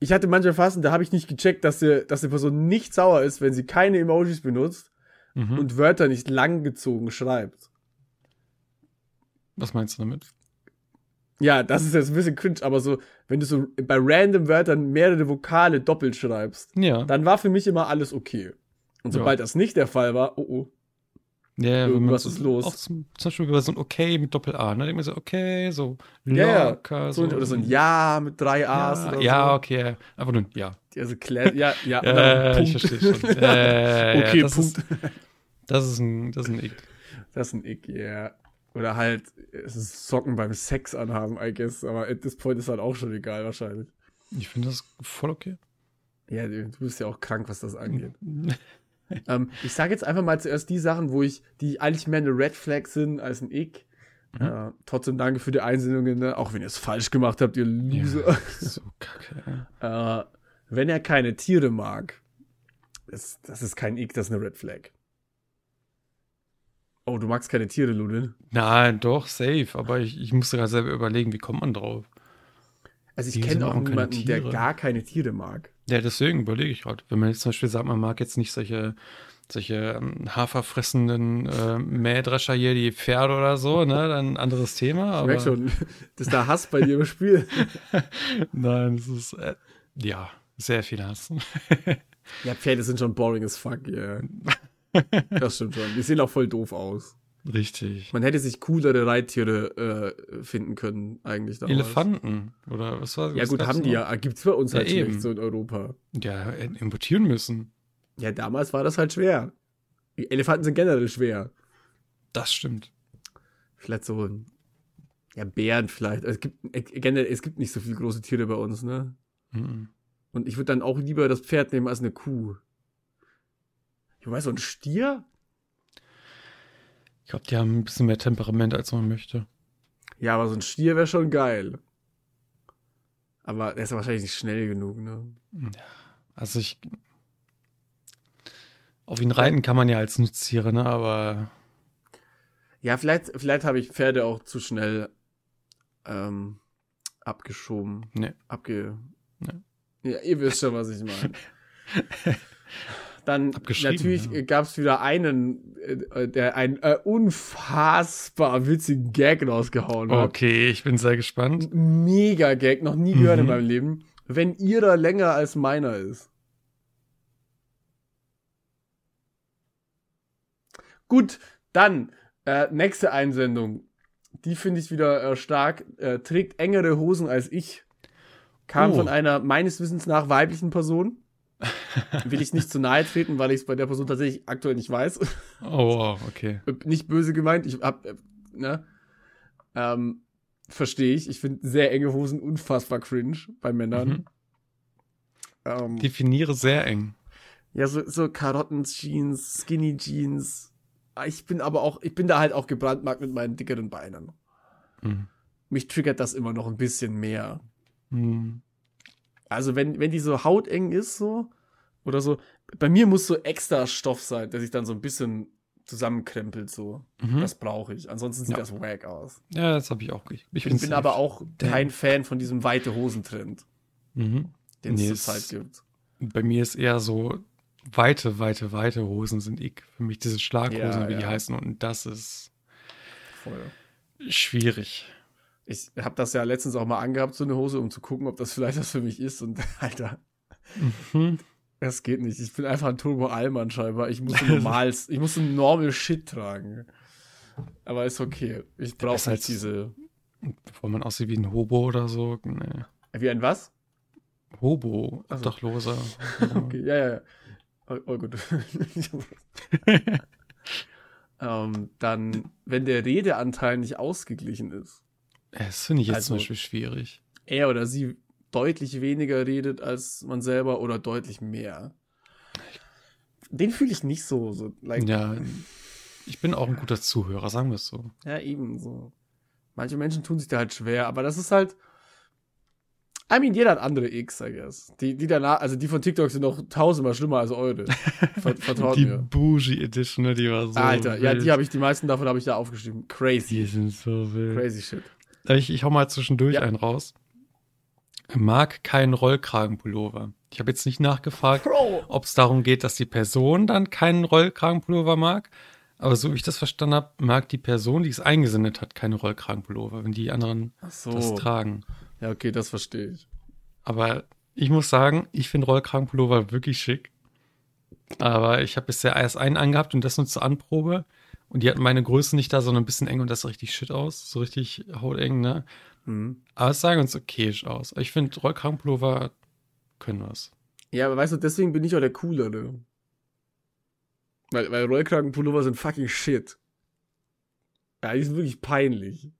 ich hatte manchmal Phasen, da habe ich nicht gecheckt, dass die, dass die Person nicht sauer ist, wenn sie keine Emojis benutzt Mhm. und Wörter nicht langgezogen schreibt. Was meinst du damit? Ja, das ist jetzt ein bisschen cringe, aber so, wenn du so bei random Wörtern mehrere Vokale doppelt schreibst, Ja. dann war für mich immer alles okay. Und Ja. sobald das nicht der Fall war, oh oh. Ja, Irgendwas so, ist los. Auch zum, zum Beispiel so ein Okay mit Doppel-A, ne? Denkt man so, okay, so Ja, locker. So, oder so ein Ja mit drei A's ja, oder ja, so. okay, einfach nur ein Ja. Also klär, ja, ja, [LAUGHS] Ja, dann ich Punkt. verstehe schon. [LAUGHS] Äh, okay, ja, das Punkt. Ist, das ist ein, das ist ein Ick. Das ist ein Ick, ja. Oder halt, es ist Socken beim Sex anhaben, I guess. Aber at this point ist halt auch schon egal, wahrscheinlich. Ich finde das voll okay. Ja, du bist ja auch krank, was das angeht. [LAUGHS] [LAUGHS] ähm, ich sage jetzt einfach mal zuerst die Sachen, wo ich, die eigentlich mehr eine Red Flag sind als ein Ick. Mhm. Äh, trotzdem danke für die Einsendungen, ne? auch wenn ihr es falsch gemacht habt, ihr Loser. Ja, [LAUGHS] so kacke. Äh, wenn er keine Tiere mag, das, das ist kein Ick, das ist eine Red Flag. Oh, du magst keine Tiere, Ludin? Nein, doch, safe. Aber ich, ich musste gerade selber überlegen, wie kommt man drauf? Also ich kenne auch niemanden, der gar keine Tiere mag. Ja, deswegen überlege ich gerade. Wenn man jetzt zum Beispiel sagt, man mag jetzt nicht solche, solche ähm, haferfressenden äh, Mähdrescher hier, die Pferde oder so, ne, dann ein anderes Thema. Ich Aber merk schon, [LAUGHS] dass da Hass bei dir im Spiel. [LAUGHS] Nein, es ist, äh, ja, sehr viel Hass. Ja, Pferde sind schon boring as fuck, ja. [LAUGHS] Das stimmt schon. Die sehen auch voll doof aus. Richtig. Man hätte sich coolere Reittiere äh, finden können, eigentlich damals. Elefanten oder was war Ja, was gut, haben die noch? ja. Gibt's bei uns Ja, halt schlecht eben. so in Europa. Ja, importieren müssen. Ja, damals war das halt schwer. Die Elefanten sind generell schwer. Das stimmt. Vielleicht so ein. Ja, Bären vielleicht. Es gibt, äh, generell, es gibt nicht so viele große Tiere bei uns, ne? Mhm. Und ich würde dann auch lieber das Pferd nehmen als eine Kuh. Ich weiß, so ein Stier? Ich glaube, die haben ein bisschen mehr Temperament, als man möchte. Ja, aber so ein Stier wäre schon geil. Aber der ist ja wahrscheinlich nicht schnell genug, ne? Also ich. Auf ihn reiten kann man ja als Nutztiere, ne? Aber Ja, vielleicht, vielleicht habe ich Pferde auch zu schnell ähm, abgeschoben. ne. Abge. Ne. Ja, ihr wisst schon, was ich meine. [LAUGHS] Dann natürlich ja. gab es wieder einen, äh, der einen äh, unfassbar witzigen Gag rausgehauen hat. Okay, ich bin sehr gespannt. Mega Gag, noch nie gehört in Mhm. meinem Leben. Wenn ihrer länger als meiner ist. Gut, dann äh, nächste Einsendung. Die finde ich wieder äh, stark. Äh, trägt engere Hosen als ich. Kam Oh. von einer meines Wissens nach weiblichen Person. [LAUGHS] Will ich nicht zu nahe treten, weil ich es bei der Person tatsächlich aktuell nicht weiß. Oh, wow, okay. [LAUGHS] nicht böse gemeint. Ich hab, äh, ne? Ähm, Verstehe ich. Ich finde sehr enge Hosen unfassbar cringe bei Männern. Mhm. Ähm, Definiere sehr eng. ja, so, so Karotten-Jeans, Skinny-Jeans. Ah, Ich bin aber auch, ich bin da halt auch gebrandmarkt mit meinen dickeren Beinen. Mhm. Mich triggert das immer noch ein bisschen mehr. Mhm. Also wenn, wenn die so hauteng ist, so, oder so, bei mir muss so extra Stoff sein, der sich dann so ein bisschen zusammenkrempelt, so. Mhm. Das brauche ich. Ansonsten sieht Ja. das wack aus. Ja, das habe ich auch. Ich, Ich bin, safe. aber auch kein Fan von diesem weite Hosentrend, Mhm. den Nee, es zurzeit es- gibt. Bei mir ist eher so, weite, weite, weite Hosen sind ich. Für mich diese Schlaghosen, Ja, wie die ja. heißen. Und das ist Voll. schwierig. Ich habe das ja letztens auch mal angehabt, so eine Hose, um zu gucken, ob das vielleicht was für mich ist. Und [LAUGHS] Alter, Mhm. das geht nicht. Ich bin einfach ein Turbo Allmann scheinbar. Ich muss [LAUGHS] ein normales, ich muss ein normal Shit tragen. Aber ist okay. Ich brauche als- diese. Bevor man aussieht wie ein Hobo oder so. Nee. Wie ein was? Hobo, Ach so. Obdachloser. [LAUGHS] Okay, ja, ja, ja. Oh, oh gut. ähm, dann, wenn der Redeanteil nicht ausgeglichen ist, Das finde ich jetzt zum Also- Beispiel schwierig. er oder sie deutlich weniger redet als man selber oder deutlich mehr. Den fühle ich nicht so. so like, Ja, ich bin auch ein guter Zuhörer, sagen wir es so. Ja, eben so. Manche Menschen tun sich da halt schwer, aber das ist halt. I mean, jeder hat andere X, I guess. Die, die danach, also die von TikTok sind noch tausendmal schlimmer als eure. Ver, vertraut die mir. Bougie Edition, ne, die war so. Alter, ja, wild. die habe ich, die meisten davon habe ich da aufgeschrieben. Die Crazy. sind so wild. Crazy shit. Ich, ich hau mal zwischendurch Ja. einen raus. Mag keinen Rollkragenpullover. Ich habe jetzt nicht nachgefragt, ob es darum geht, dass die Person dann keinen Rollkragenpullover mag. Aber so wie ich das verstanden habe, mag die Person, die es eingesendet hat, keine Rollkragenpullover, wenn die anderen so. das tragen. Ja, okay, das verstehe ich. Aber ich muss sagen, ich finde Rollkragenpullover wirklich schick. Aber ich habe bisher erst einen angehabt und das nur zur Anprobe. Und die hatten meine Größe nicht da, sondern ein bisschen eng und das sah richtig shit aus. So richtig hauteng, ne? Mhm. Aber es sah ganz okayisch aus. Ich finde, Rollkragenpullover können was. Ja, aber weißt du, deswegen bin ich auch der Coolere. Weil, weil Rollkragenpullover sind fucking shit. Ja, die sind wirklich peinlich.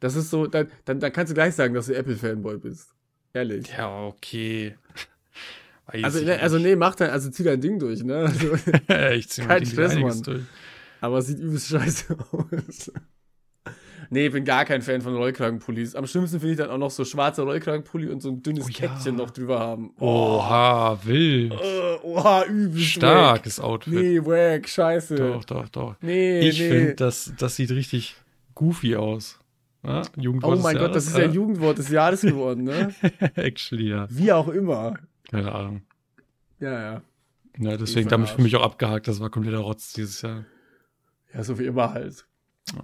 Das ist so, dann, dann, dann kannst du gleich sagen, dass du Apple-Fanboy bist. Ehrlich. Ja, okay. Weiß Also, ich ne, also nicht. nee, mach dein, also zieh dein Ding durch, ne? [LAUGHS] Also, ich zieh kein mal Stress, Mann. durch. Aber es sieht übelst scheiße [LAUGHS] aus. Nee, bin gar kein Fan von Rollkragenpullis. Am schlimmsten finde ich dann auch noch so schwarzer Rollkragenpulli und so ein dünnes Oh ja. Kettchen noch drüber haben. Oha, wild. Oh, oha, übelst Starkes wack. Outfit. Nee, wack, scheiße. Doch, doch, doch. Nee, Ich nee. finde, das, das sieht richtig goofy aus. Ja? Jugendwort Oh mein Gott, das ist Jahres, ja Jugendwort des Jahres geworden, ne? [LAUGHS] Actually, ja. Wie auch immer. Keine Ahnung. Ja, ja. Ja, deswegen damit für mich auch abgehakt. Das war kompletter Rotz dieses Jahr. Ja, so wie immer halt.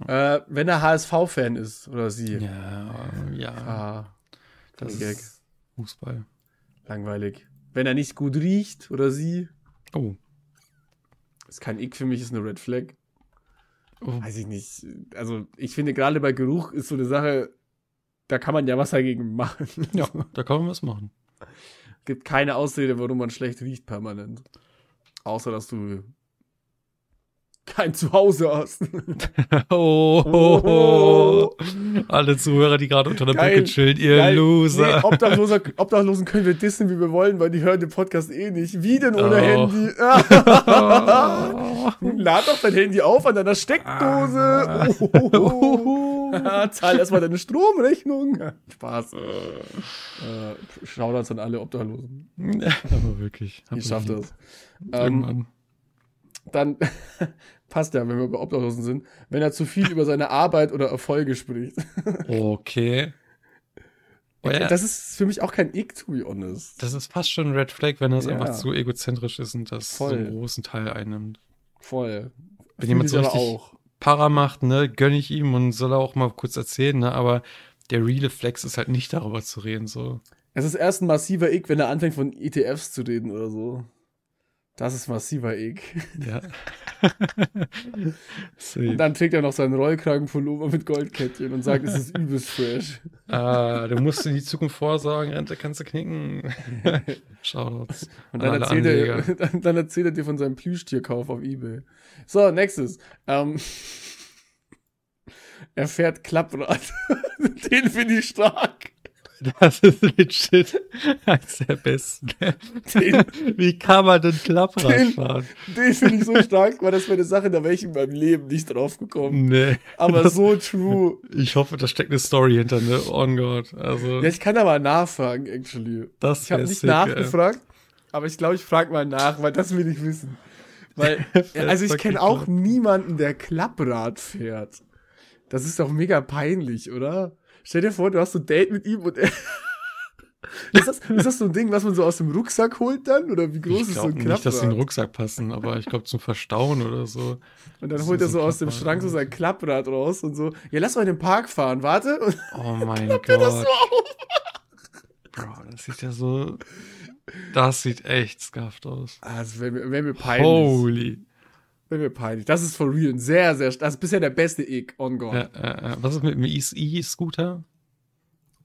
Äh, wenn er HSV-Fan ist, oder sie. Ja, ja. Ah, das Gag. ist Fußball. langweilig. Wenn er nicht gut riecht, oder sie. Oh. Ist kein Ick für mich, ist eine Red Flag. oh. Weiß ich nicht. Also, ich finde, gerade bei Geruch ist so eine Sache, da kann man ja was dagegen machen. [LAUGHS] Ja, da kann man was machen. Gibt keine Ausrede, warum man schlecht riecht permanent. Außer, dass du kein Zuhause hast. [LAUGHS] Oh, oh, oh. Alle Zuhörer, die gerade unter der Geil. Brücke chillen, ihr Geil. Loser. Nee, Obdachloser, Obdachlosen können wir dissen, wie wir wollen, weil die hören den Podcast eh nicht. Wie denn ohne Oh. Handy? [LAUGHS] [LAUGHS] Lad doch dein Handy auf an deiner Steckdose. Oh. Zahl erstmal deine Stromrechnung. Spaß. Äh, Shoutouts an alle Obdachlosen. Aber wirklich. Ich schaff das. Ähm, Irgendwann. Dann [LAUGHS] passt ja, wenn wir bei Obdachlosen sind, wenn er zu viel über seine Arbeit oder Erfolge spricht. [LAUGHS] Okay. Oh ja, das, Das ist für mich auch kein Ick, to be honest. ist fast schon ein Red Flag, wenn das Ja. einfach zu egozentrisch ist und das so Voll. einen großen Teil einnimmt. Voll. Wenn Fühl jemand so richtig auch. Para macht, ne, gönn ich ihm und soll er auch mal kurz erzählen, ne, aber der reale Flex ist halt nicht darüber zu reden, so. Es ist erst ein massiver Ick, wenn er anfängt von ETFs zu reden oder so. Das ist massiver Ick. Ja. [LAUGHS] Und dann trägt er noch seinen Rollkragenpullover mit Goldkettchen und sagt, es ist übelst fresh. ah, du musst in die Zukunft vorsorgen, Rente kannst du knicken. [LAUGHS] Shoutouts. Und an dann erzählt, er, [LAUGHS] dann, dann erzählt er dir von seinem Plüschtierkauf auf Ebay. So, nächstes. Ähm, er fährt Klapprad. Den finde ich stark. [LAUGHS] Das ist legit eins der besten. Den, Wie kann man denn Klapprad Den- fahren? den finde ich so stark, weil das wäre eine Sache, da wäre ich in meinem Leben nicht drauf gekommen. Nee. Aber das, so true. ich hoffe, da steckt eine Story hinter, ne? On God. Also, Ja, ich kann aber nachfragen, actually. das Ich habe nicht sick, ey. nachgefragt, aber ich glaube, ich frage mal nach, weil das will ich wissen. Weil, [LAUGHS] also ich kenne auch niemanden, der Klapprad fährt. Das ist doch mega peinlich, oder? Stell dir vor, du hast so ein Date mit ihm und er. [LAUGHS] Ist das, ist das so ein Ding, was man so aus dem Rucksack holt dann? Oder wie groß Ich ist so glaube ein nicht, Klapprad? dass sie in den Rucksack passen, aber ich glaube zum Verstauen oder so. und dann das holt er so aus dem Schrank so sein Klapprad raus und so. Ja, lass mal in den Park fahren, warte. Und Oh [LAUGHS] mein er das so Gott. auf. Bro, das sieht ja so. Das sieht echt scuffed aus. Ah, das wäre wär mir peinlich. Holy. Wäre mir peinlich. Das ist for real. Sehr, sehr. Das ist bisher der beste Ick on God. Äh, äh, was ist mit dem E-Scooter?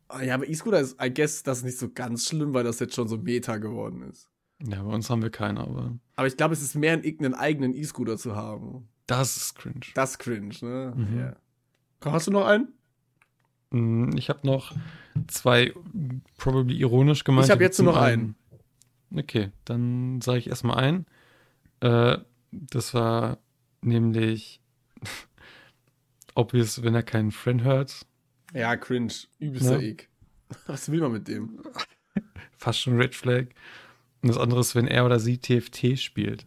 Ah, Ja, aber E-Scooter ist, I guess, das ist nicht so ganz schlimm, weil das jetzt schon so Meta geworden ist. Ja, bei uns haben wir keinen, aber Aber ich glaube, es ist mehr ein Ick, einen eigenen E-Scooter zu haben. das ist cringe. Das ist cringe, ne? Mhm. Ja. Hast du noch einen? Mm, Ich habe noch zwei, probably ironisch gemeint. Ich hab jetzt nur noch einen. Okay, dann sage ich erstmal einen. Äh, das war nämlich [LAUGHS] obvious, wenn er keinen Friend hört. Ja, cringe. Übelster Ja. Ick. Was will man mit dem? [LAUGHS] Fast schon Red Flag. Und das andere ist, wenn er oder sie TFT spielt.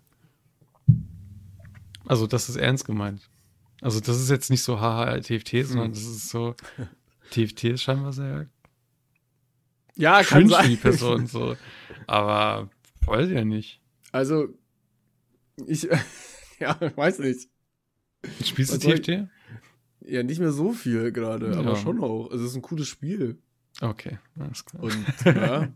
Also, das ist ernst gemeint. Also, das ist jetzt nicht so haha TFT, sondern Mhm. das ist so [LAUGHS] TFT ist scheinbar sehr Ja, kann cringe für sein. die Person so. Aber ich ja nicht. Also, ich, [LAUGHS] ja, weiß nicht. Spielst Was du soll ich- TFT? Ja, nicht mehr so viel gerade, Ja. aber schon auch. Also, es ist ein cooles Spiel. Okay, alles klar. Und, [LAUGHS] ja.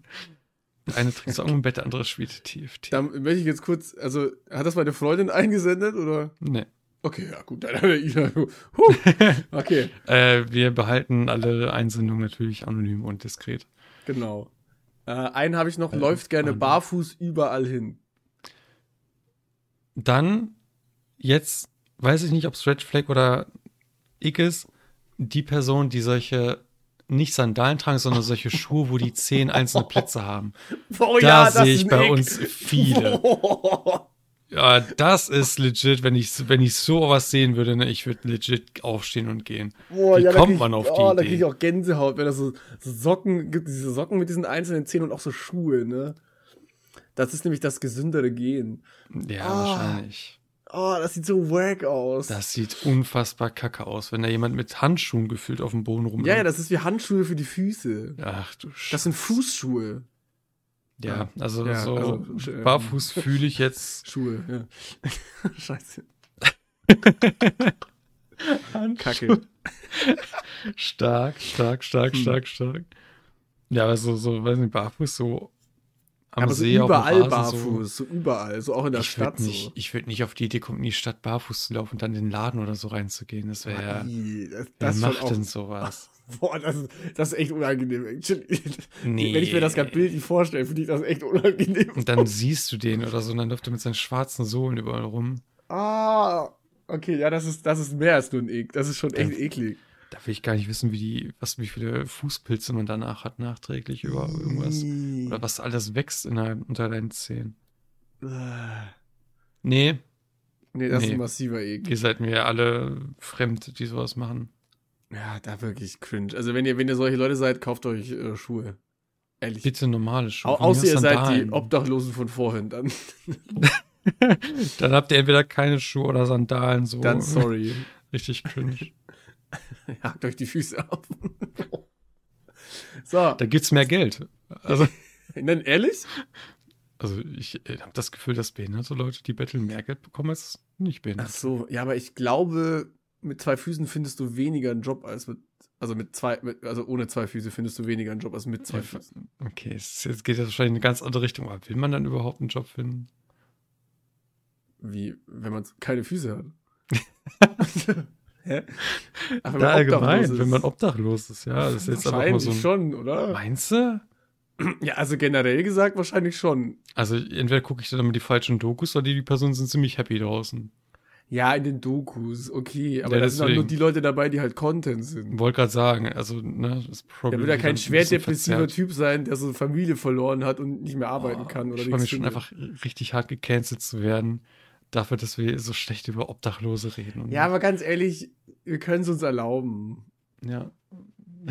Eine trinkt Song im Bett, der andere spielt TFT. Da möchte ich jetzt kurz, also, hat das meine Freundin [LAUGHS] eingesendet oder? Nee. Okay, ja, gut, dann hat er ihn. Huh. Okay, Äh, wir behalten alle Einsendungen natürlich anonym und diskret. genau. Äh, einen habe ich noch, Äh, läuft gerne barfuß überall hin. Dann, jetzt weiß ich nicht, ob es Red Flag oder Ick ist, die Person, die solche nicht Sandalen tragen, sondern solche Schuhe, wo die zehn einzelne Plätze haben. [LAUGHS] Oh Da sehe ist ich bei Ick. uns viele. Oh, [LAUGHS] Ja, das ist legit, wenn ich, wenn ich so was sehen würde, ne, ich würde legit aufstehen und gehen. Boah, Wie ja, da kommt krieg ich- man auf die oh, Da Idee? kriege ich auch Gänsehaut, wenn das so, so Socken gibt, diese Socken mit diesen einzelnen Zähnen und auch so Schuhe, ne? Das ist nämlich das gesündere Gehen. Ja, Ah. wahrscheinlich. Oh, das sieht so wack aus. Das sieht unfassbar kacke aus, wenn da jemand mit Handschuhen gefühlt auf dem Boden rumläuft. ja, ja, das ist wie Handschuhe für die Füße. Ach du Das sind Fußschuhe. Ja, also Ja, so also, äh, barfuß fühle ich jetzt. [LAUGHS] Schuhe, ja. [LAUGHS] Scheiße. [LAUGHS] Kacke. Stark, stark, stark, Hm. stark, stark. Ja, aber so, so, weiß nicht, barfuß so am Aber so See dem überall barfuß, so. überall, so auch in der ich Stadt würde nicht, so. ich würd nicht auf die Idee kommen, in die Stadt barfuß zu laufen und dann in den Laden oder so reinzugehen. Das wäre ja. Das, Wer das schon macht auch, denn sowas? [LAUGHS] Boah, das ist, das ist echt unangenehm. Nee. Wenn ich mir das gerade bildlich vorstelle, finde ich das echt unangenehm. Und dann siehst du den oder so und dann läuft er mit seinen schwarzen Sohlen überall rum. Ah, okay, ja, das ist, das ist mehr als nur ein Eck. Das ist schon echt Dann- eklig. Da will ich gar nicht wissen, wie die, was, wie viele Fußpilze man danach hat, nachträglich über irgendwas. Was alles wächst in der, unter deinen Zähnen. Ah. Nee, Nee, das ist Nee. ein massiver Eck. ihr seid mir alle fremd, die sowas machen. Ja, da wirklich cringe. Also wenn ihr, wenn ihr solche Leute seid, kauft euch äh, Schuhe. Ehrlich. Bitte normale Schuhe. Au außer ihr seid die. Obdachlosen von vorhin, dann, [LAUGHS] Dann habt ihr entweder keine Schuhe oder Sandalen, so dann sorry. [LAUGHS] richtig cringe. [LAUGHS] Hakt euch die Füße ab. so, Da gibt's mehr Geld. Also, dann ehrlich? also ich äh, habe das Gefühl, dass behinderte Leute, die betteln, mehr Geld bekommen als nicht Ach behindert. so, ja, aber ich glaube, mit zwei Füßen findest du weniger einen Job als mit, also mit zwei, mit, also ohne zwei Füße findest du weniger einen Job als mit zwei Ja, Füßen. Okay, es, jetzt geht das wahrscheinlich in eine ganz andere Richtung. Aber will man dann überhaupt einen Job finden? Wie, wenn man keine Füße hat. [LAUGHS] Hä? Ach, wenn man allgemein, obdachlos ist. wenn man obdachlos ist, ja. Das ist jetzt einfach mal so ein. schon, oder? Meinst du? [CLEARS THROAT] Ja, also generell gesagt wahrscheinlich schon. Also entweder gucke ich dann immer die falschen Dokus oder die, die Personen sind ziemlich happy draußen. Ja, in den Dokus, okay. Aber Ja, da sind auch nur die Leute dabei, die halt Content sind. Wollte gerade sagen, also, ne, das Der probably will ja kein schwerdepressiver verzerrt. Typ sein, der so Familie verloren hat und nicht mehr arbeiten kann oder Ich freue mich schon einfach richtig hart gecancelt zu werden, dafür, dass wir so schlecht über Obdachlose reden. Ja, aber ganz ehrlich, wir können es uns erlauben. ja. [LAUGHS]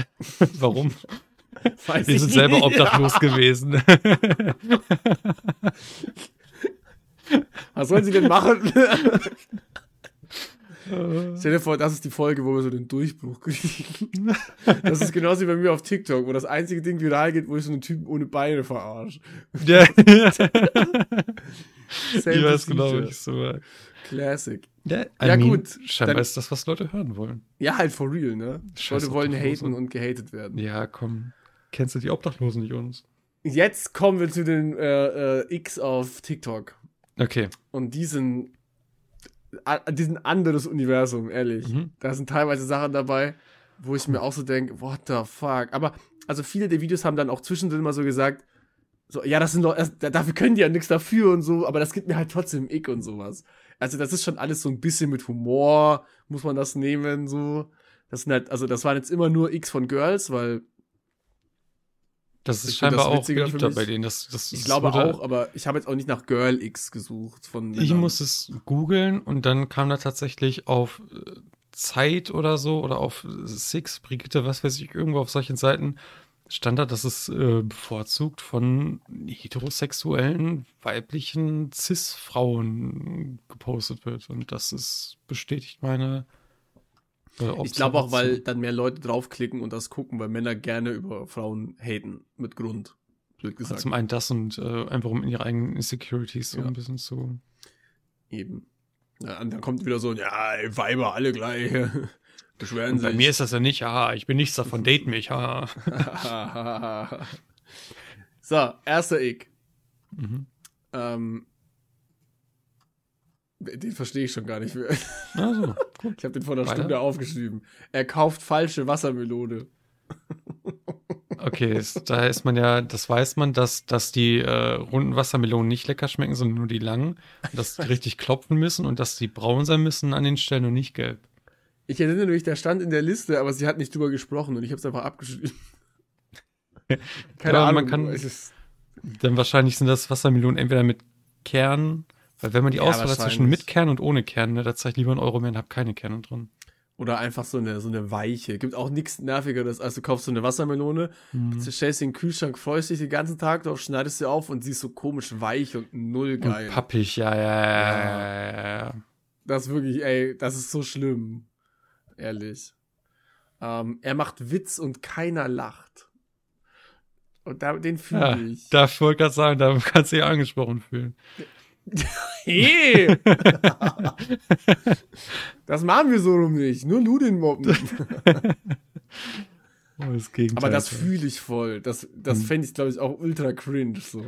Warum? [LAUGHS] [LAUGHS] Weiß Wir ich sind selber obdachlos [LAUGHS] gewesen. [LAUGHS] Was sollen sie denn machen? Stell dir vor, das ist die Folge, wo wir so den Durchbruch kriegen. Das ist genauso wie bei mir auf TikTok, wo das einzige Ding viral geht, wo ich so einen Typen ohne Beine verarsche. ja. ich Same weiß genau, wie ich so. Classic. Ja, I Ja, mean, gut, Scheinbar dann- ist das, was Leute hören wollen. Ja, halt for real, ne? Scheiß Leute wollen haten und gehatet werden. Ja, komm. Kennst du die Obdachlosen nicht uns? Jetzt kommen wir zu den äh, äh, X auf TikTok. Okay. Und die sind, die sind ein anderes Universum, ehrlich. Mhm. Da sind teilweise Sachen dabei, wo ich mir auch so denke, what the fuck. Aber, also viele der Videos haben dann auch zwischendrin mal so gesagt, so, ja, das sind doch, das, dafür können die ja nichts dafür und so, aber das gibt mir halt trotzdem Ick und sowas. Also, das ist schon alles so ein bisschen mit Humor, muss man das nehmen, so. Das sind halt, also, das waren jetzt immer nur X von Girls, weil Das ist scheinbar das auch beliebter bei denen. Das, das, ich glaube wurde- auch, aber ich habe jetzt auch nicht nach Girl X gesucht von Ich Männern. muss es googeln und dann kam da tatsächlich auf äh, Zeit oder so oder auf Six, Brigitte, was weiß ich, irgendwo auf solchen Seiten stand da, dass es äh, bevorzugt von heterosexuellen, weiblichen Cis-Frauen gepostet wird. Und das ist bestätigt meine. Äh, Ich glaube auch, weil dann mehr Leute draufklicken und das gucken, weil Männer gerne über Frauen haten. Mit Grund. Blöd gesagt. Zum einen das und äh, einfach um in ihre eigenen Insecurities so Ja. ein bisschen zu. Eben. Ja, und dann kommt wieder so, ja, ey, Weiber, alle gleich. [LAUGHS] Beschweren Und sich. bei mir ist das ja nicht, ah, ich bin nichts davon, [LAUGHS] date mich, ah. [LAUGHS] so, erster Ick. Mhm. Ähm, den verstehe ich schon gar nicht mehr. Also, gut. Ich habe den vor einer Weiter? Stunde aufgeschrieben. Er kauft falsche Wassermelone. Okay, ist, da ist man ja, das weiß man, dass, dass die äh, runden Wassermelonen nicht lecker schmecken, sondern nur die langen. Und dass die richtig klopfen müssen und dass die braun sein müssen an den Stellen und nicht gelb. Ich erinnere mich, der stand in der Liste, aber sie hat nicht drüber gesprochen und ich habe es einfach abgeschrieben. [LAUGHS] Keine Ja, Ahnung. man kann- Dann wahrscheinlich sind das Wassermelonen entweder mit Kern, weil wenn man die Ja, Auswahl hat zwischen mit Kern und ohne Kern, ne, da zeige ich lieber einen Euro mehr und habe keine Kerne drin. oder einfach so eine, so eine weiche. Gibt auch nichts nervigeres, als du kaufst so eine Wassermelone, Mhm. stellst sie in den Kühlschrank, freust dich den ganzen Tag drauf, schneidest sie auf und sie ist so komisch weich und null geil. Und pappig, ja, ja, ja, ja, ja, ja. Das ist wirklich, ey, das ist so schlimm. Ehrlich. Ähm, er macht Witz und keiner lacht. Und da, den ja fühle ich. da wollte ich gerade sagen, da kannst du dich angesprochen fühlen. Hey! [LAUGHS] das machen wir so rum nicht. Nur du den mobben. [LAUGHS] Oh, das Gegenteil. Aber das fühle ich voll. Das, das Mhm. fände ich, glaube ich, auch ultra cringe, so.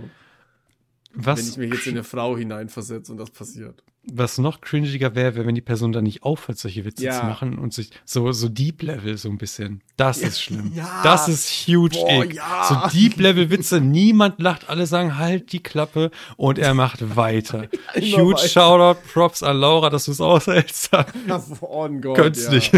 was, wenn ich mich jetzt in eine Frau hineinversetze und das passiert. Was noch cringiger wäre, wäre, wenn die Person dann nicht aufhört, solche Witze Ja. zu machen und sich so, so Deep Level so ein bisschen. Das ist schlimm. Ja. Das ist huge. Boah. So Deep Level Witze, niemand lacht, alle sagen halt die Klappe und er macht [LAUGHS] weiter. Huge weiter. Shoutout, Props an Laura, dass du es aushältst. Könnt's ja. nicht.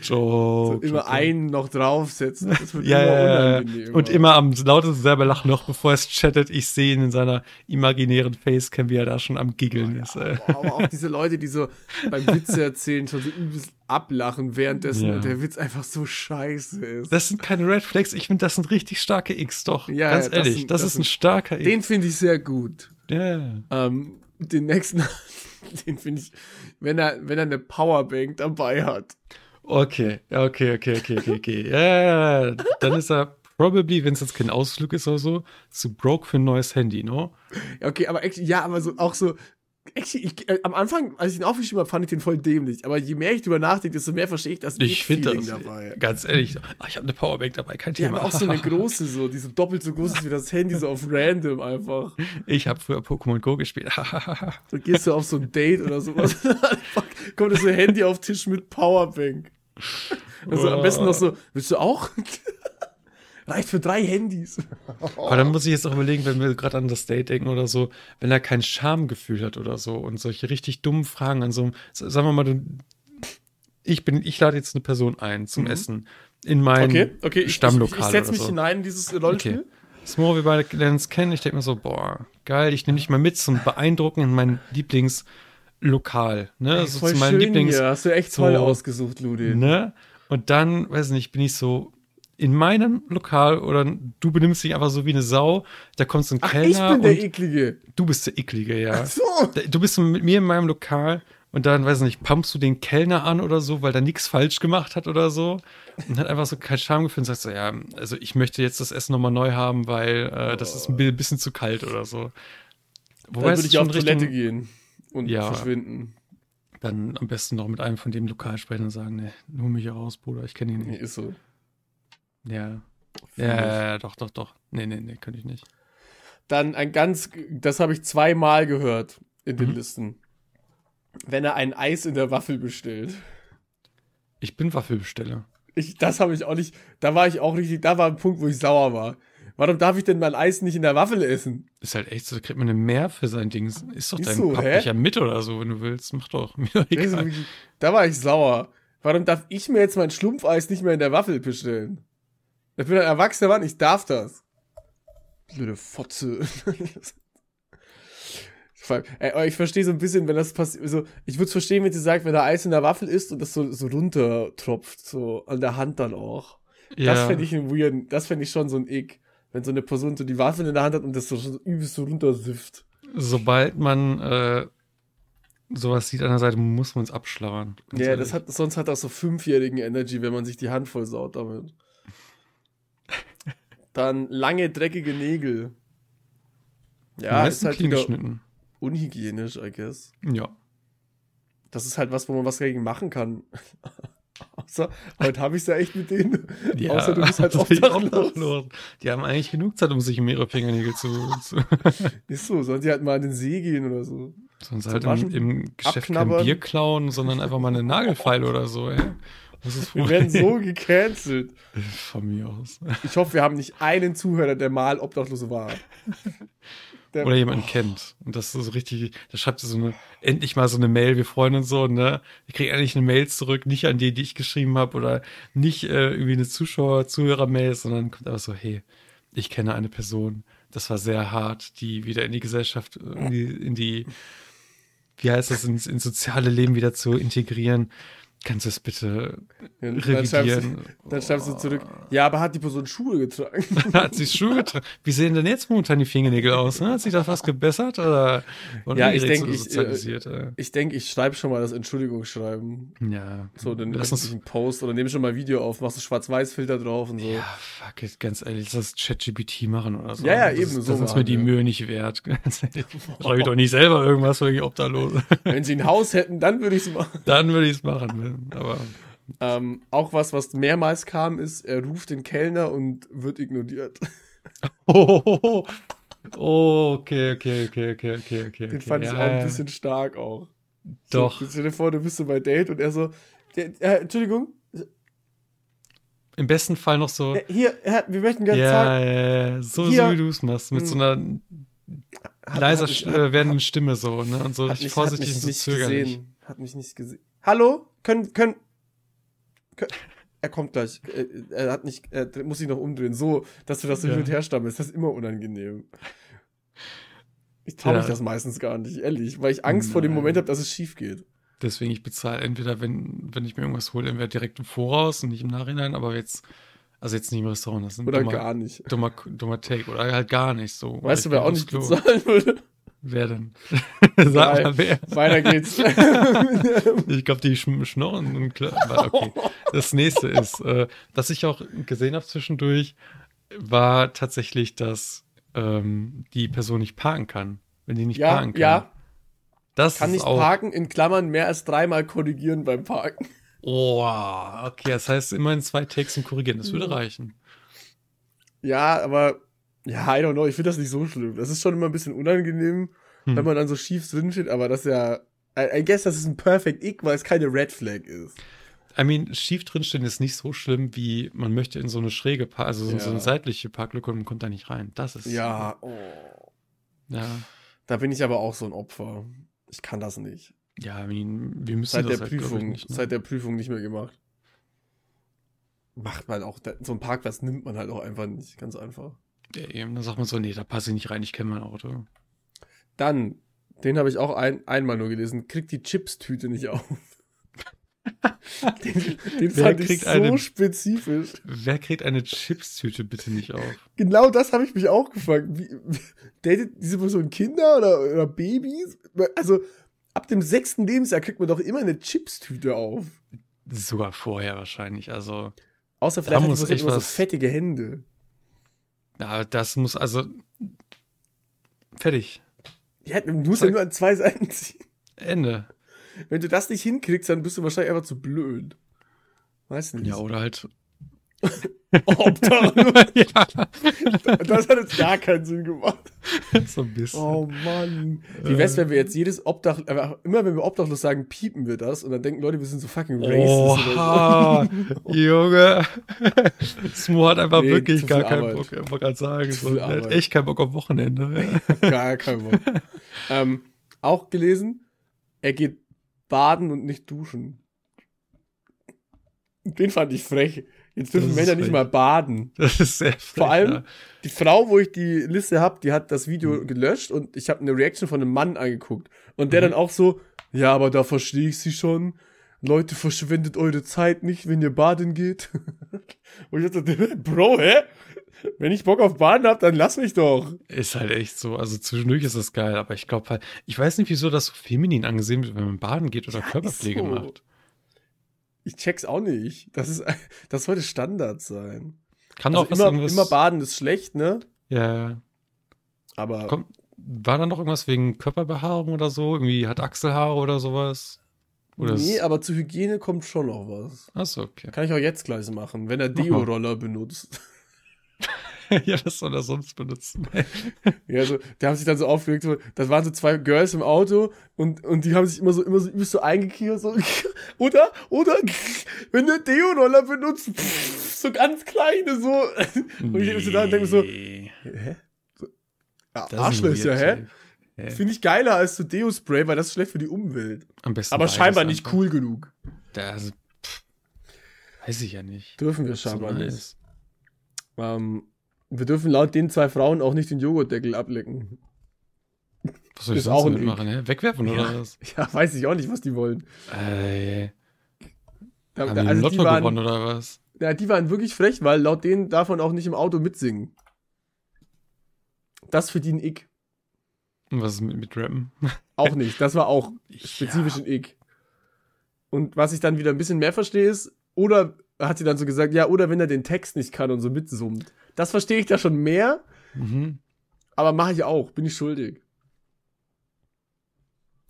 So [LAUGHS] immer einen noch draufsetzen. Das wird [LAUGHS] Ja, immer ja, ja. unangenehm. Und immer am lautesten selber lachen, noch bevor es chattet. Ich sehe ihn in seiner imaginären Facecam, wie er da schon am Giggeln ist. Ey. Boah, aber auch diese Leute, die so beim Witze erzählen schon so übelst ablachen, währenddessen Ja. der Witz einfach so scheiße ist. Das sind keine Red Flags, ich finde, das sind richtig starke X, doch. Ja, Ganz ja, das ehrlich, sind- das, das ist ein starker X. Den finde ich sehr gut. ja. Ähm, den nächsten, [LAUGHS] den finde ich, wenn er, wenn er eine Powerbank dabei hat. Okay, okay, okay, okay, okay, okay. Ja, dann ist er probably, wenn es jetzt kein Ausflug ist oder so, zu broke für ein neues Handy, no? Okay, aber ja, aber so auch so. Actually, ich, äh, am Anfang, als ich ihn aufgeschrieben habe, fand ich den voll dämlich. Aber je mehr ich drüber nachdenke, desto mehr verstehe ich das Ich finde das, dabei. ganz ehrlich, ach, ich habe eine Powerbank dabei, kein Thema. haben auch so eine [LAUGHS] große, so, die so doppelt so groß ist wie das Handy, so auf random einfach. ich habe früher Pokémon Go gespielt. [LAUGHS] Dann gehst du auf so ein Date oder sowas. [LAUGHS] Kommt das so Handy auf den Tisch mit Powerbank. Also am besten noch so, willst du auch? Reicht für drei Handys. [LAUGHS] Aber dann muss ich jetzt auch überlegen, wenn wir gerade an das Date denken oder so, wenn er kein Schamgefühl hat oder so und solche richtig dummen Fragen an so einem, sagen wir mal, du, ich bin, ich lade jetzt eine Person ein zum Essen in mein Okay, okay, ich, ich, Stammlokal ich, ich setze mich so. hinein in dieses Rollenspiel. Okay. Smore, wir beide lernen uns kennen. Ich denke mir so, boah, geil, ich nehme dich mal mit zum Beeindrucken in mein Lieblingslokal. Ne? Ey, so zu meinem schön Lieblings. hier. Hast du echt toll so- ausgesucht, Ludi. Ne? Und dann, weiß nicht, bin ich so in meinem Lokal oder du benimmst dich einfach so wie eine Sau. Da kommt so ein Ach, ich Kellner bin der und Eklige. du bist der Eklige, ja. Ach so. Du bist mit mir in meinem Lokal und dann, weiß nicht, pumpst du den Kellner an oder so, weil der nichts falsch gemacht hat oder so. Und hat einfach so kein Schamgefühl und sagt so, ja, also ich möchte jetzt das Essen nochmal neu haben, weil äh, das ist ein bi- bisschen zu kalt oder so. Dann Wobei es würde ich auf Toilette Richtung- gehen und Ja. verschwinden. Dann am besten noch mit einem von dem Lokal sprechen und sagen, ne, hol mich raus, Bruder, ich kenne ihn Nee, nicht. ist so. Ja. Ja, ja, ja, doch, doch, doch. Nee, nee, nee, könnte ich nicht. Dann ein ganz, das habe ich zweimal gehört in den Mhm. Listen. Wenn er ein Eis in der Waffel bestellt. Ich bin Waffelbesteller. Ich, das habe ich auch nicht, da war ich auch richtig, da war ein Punkt, wo ich sauer war. Warum darf ich denn mein Eis nicht in der Waffel essen? Ist halt echt so, da kriegt man eine mehr für sein Ding. Ist doch Ist dein so? Pappbecher mit oder so, wenn du willst. Mach doch. [LAUGHS] Mir doch egal. Da war ich sauer. Warum darf ich mir jetzt mein Schlumpfeis nicht mehr in der Waffel bestellen? Ich bin ein erwachsener Mann, ich darf das. Blöde Fotze. [LAUGHS] Ey, ich verstehe so ein bisschen, wenn das passiert. Also, ich würde es verstehen, wenn sie sagt, wenn er Eis in der Waffel ist und das so, so runtertropft, so an der Hand dann auch. Das fände ich einen weirden, das fände ich schon so ein Ick. Wenn so eine Person so die Waffel in der Hand hat und das so, so übelst so runtersifft. Sobald man äh, sowas sieht an der Seite, muss man es abschlauern. Ja, ehrlich. das hat, sonst hat das so fünfjährigen Energy, wenn man sich die Hand voll saut damit. Dann lange, dreckige Nägel. Ja, ist halt wieder unhygienisch, I guess. Ja. Das ist halt was, wo man was dagegen machen kann. [LAUGHS] Außer, heute habe ich es ja echt mit denen. ja. Außer du bist [LAUGHS] halt ich obdachlos. Die haben eigentlich genug Zeit, um sich ihre Fingernägel zu. zu [LAUGHS] Ist so, sollen sie halt mal in den See gehen oder so. sonst Zum halt im, im Geschäft kein. Bier klauen, sondern einfach mal eine Nagelfeile oder so, ey. Wir werden so gecancelt. Von mir aus. Ich hoffe, wir haben nicht einen Zuhörer, der mal obdachlos war. [LAUGHS] Der, Oder jemanden kennt. Und das ist so richtig, da schreibt sie so eine, endlich mal so eine Mail, wir freuen uns so, ne? Ich kriege endlich eine Mail zurück, nicht an die, die ich geschrieben habe, oder nicht äh, irgendwie eine Zuschauer, Zuhörer-Mail, sondern kommt einfach so, hey, ich kenne eine Person, das war sehr hart, die wieder in die Gesellschaft, in die, in die wie heißt das, ins, ins soziale Leben wieder zu integrieren. Kannst du es bitte Ja, dann, schreibst du, revidieren? dann schreibst du zurück, ja, aber hat die Person Schuhe getragen? [LAUGHS] Hat sie Schuhe getragen? Wie sehen denn jetzt momentan die Fingernägel aus? Ne? Hat sich das was gebessert oder wurde Ja, ich denke, ich, sozialisiert? äh? Ich denke, ich schreibe schon mal das Entschuldigungsschreiben. Ja. So, dann Lass uns. einen Post oder nehme schon mal Video auf, machst du Schwarz-Weiß-Filter drauf und so. Ja, fuck it, ganz ehrlich, lass das ChatGPT machen oder so. Ja, ja, das eben, Ist, so das ist mir die ja. Mühe nicht wert. [LAUGHS] Schreibe ich doch nicht selber irgendwas für die Obdachlose. Wenn sie ein Haus hätten, dann würde ich es machen. Dann würde ich es machen. Aber Ähm, auch was, was mehrmals kam, ist, er ruft den Kellner und wird ignoriert. oh, oh, oh, oh, okay, okay, okay, okay, okay, okay. Den fand ich ja, auch ein bisschen stark auch. Doch. So, stell dir vor, du bist so bei Date und er so, der, äh, Entschuldigung, Im besten Fall noch so. äh, hier, er hat, wir möchten gerne Ja, zahlen. ja, ja, so, Hier. so wie du es machst, mit so einer Hat- leiser hat mich- äh, werdenden Stimme so, ne? Und so hat mich, vorsichtig hat und mich so nicht zögerlich. gesehen. Hat mich nicht gesehen. Hallo? Können, können, können er kommt gleich. Er, er hat nicht, er muss sich noch umdrehen. So, dass du das so Ja. hin und her stammelst, das ist immer unangenehm. Ich traue mich Ja. das meistens gar nicht, ehrlich, weil ich Angst vor dem Nein. Moment habe, dass es schief geht. Deswegen, ich bezahle entweder, wenn, wenn ich mir irgendwas hole, entweder direkt im Voraus und nicht im Nachhinein, aber jetzt, also jetzt nicht im Restaurant, das ist ein Oder dummer, gar nicht. dummer, dummer Take oder halt gar nicht so. Weißt du, wer auch ich nicht bezahlen würde? Wer denn? [LAUGHS] Sag mal, wer? Weiter geht's. [LAUGHS] Ich glaube, die schnorren und klar. Okay. Das nächste ist, äh, was ich auch gesehen habe zwischendurch, war tatsächlich, dass ähm, die Person nicht parken kann. Wenn die nicht ja, parken kann. ja, das kann nicht parken, in Klammern mehr als dreimal korrigieren beim Parken. Oh, okay, das heißt immerhin zwei Takes und korrigieren, das würde reichen. Ja, aber, ja, I don't know, ich finde das nicht so schlimm. Das ist schon immer ein bisschen unangenehm, Hm. wenn man dann so schief drin steht, aber das ist ja, I, I guess, das ist ein Perfect Ick, weil es keine Red Flag ist. I mean, schief drinstehen ist nicht so schlimm, wie man möchte in so eine schräge, pa also so, so eine Ja. seitliche Parklücke und man kommt da nicht rein. Das ist. Ja, oh. Ja, Da bin ich aber auch so ein Opfer. Ich kann das nicht. ja I mean, wir müssen Seit das der halt, Prüfung, nicht, ne? seit der Prüfung nicht mehr gemacht. Macht man auch, so ein Parkplatz nimmt man halt auch einfach nicht, ganz einfach. Ja, eben, dann sagt man so, nee, da passe ich nicht rein, ich kenne mein Auto. Dann, den habe ich auch ein, einmal nur gelesen, kriegt die Chips-Tüte nicht auf. [LAUGHS] den den Wer fand ich kriegt so eine- spezifisch. Wer kriegt eine Chipstüte bitte nicht auf? Genau das habe ich mich auch gefragt. Wie, datet diese Person Kinder oder, oder Babys? Also, ab dem sechsten Lebensjahr kriegt man doch immer eine Chips-Tüte auf. Sogar vorher wahrscheinlich. Also, Außer vielleicht hat echt immer so fettige Hände. Ja, das muss also fertig. Ja, du musst ja nur an zwei Seiten ziehen. Ende. Wenn du das nicht hinkriegst, dann bist du wahrscheinlich einfach zu blöd. Weiß nicht. Ja, oder halt. [LAUGHS] Obdachlos. [LAUGHS] ja, Das hat jetzt gar keinen Sinn gemacht. so ein bisschen. Oh Mann. Wie wär's, wenn wir jetzt jedes Obdach, aber immer wenn wir obdachlos sagen, piepen wir das und dann denken Leute, wir sind so fucking racist Oha, Junge. Smo hat einfach Nee, wirklich gar keinen Arbeit. Bock. Ich wollte gerade sagen, so, er hat echt keinen Bock auf Wochenende. so. [LAUGHS] Gar kein Bock. ähm, auch gelesen, er geht baden und nicht duschen. Den fand ich frech. Jetzt dürfen Männer nicht mal baden. Das ist sehr frech, Vor allem ja. die Frau, wo ich die Liste hab, die hat das Video Mhm. gelöscht und ich habe eine Reaction von einem Mann angeguckt. Und der Mhm. dann auch so, ja, aber da verstehe ich sie schon. Leute, verschwendet eure Zeit nicht, wenn ihr baden geht. [LAUGHS] und ich dachte, Bro, hä? Wenn ich Bock auf Baden hab, dann lass mich doch. Ist halt echt so. Also zwischendurch ist das geil, aber ich glaube halt, ich weiß nicht, wieso das so feminin angesehen wird, wenn man baden geht oder Ja, Körperpflege so. macht. Ich check's auch nicht. Das ist, [LAUGHS] das sollte Standard sein. Kann Also auch immer, irgendwas. immer baden ist schlecht, ne? ja, ja. Aber Komm, war da noch irgendwas wegen Körperbehaarung oder so? Irgendwie hat Achselhaare oder sowas? Oder nee, aber zu Hygiene kommt schon noch was. Achso, okay. Kann ich auch jetzt gleich machen, wenn er. Deo-Roller benutzt. [LAUGHS] [LAUGHS] ja, was soll er sonst benutzen? [LAUGHS] Ja, so, die haben sich dann so aufgeregt, so, das waren so zwei Girls im Auto und, und die haben sich immer so, immer so, übelst so eingekiert, so, [LAUGHS] oder, oder, wenn der Deo-Roller benutzt, so ganz kleine, so. Und ich so da und denke so, Nee, hä? So, ja, das Arschlöcher, hä? Hä? Finde ich geiler als so Deo-Spray, weil das ist schlecht für die Umwelt. Am besten Aber scheinbar nicht einfach. cool genug. Da, also, pff, weiß ich ja nicht. Dürfen wir So scheinbar nicht. Ähm, wir dürfen laut den zwei Frauen auch nicht den Joghurtdeckel ablecken. Was soll ich sonst auch ein damit Ick. machen? Hä? Wegwerfen oder was? [LAUGHS] Ja, weiß ich auch nicht, was die wollen. Äh, Da, haben da, die also Lotto die waren, gewonnen oder was? Ja, die waren wirklich frech, weil laut denen darf man auch nicht im Auto mitsingen. Das verdient ich. Und was ist mit, mit Rappen? [LAUGHS] Auch nicht. Das war auch spezifisch ein ich. Und was ich dann wieder ein bisschen mehr verstehe ist, oder hat sie dann so gesagt, ja, oder wenn er den Text nicht kann und so mitsummt. Das verstehe ich da schon mehr, Mhm. aber mache ich auch, bin ich schuldig.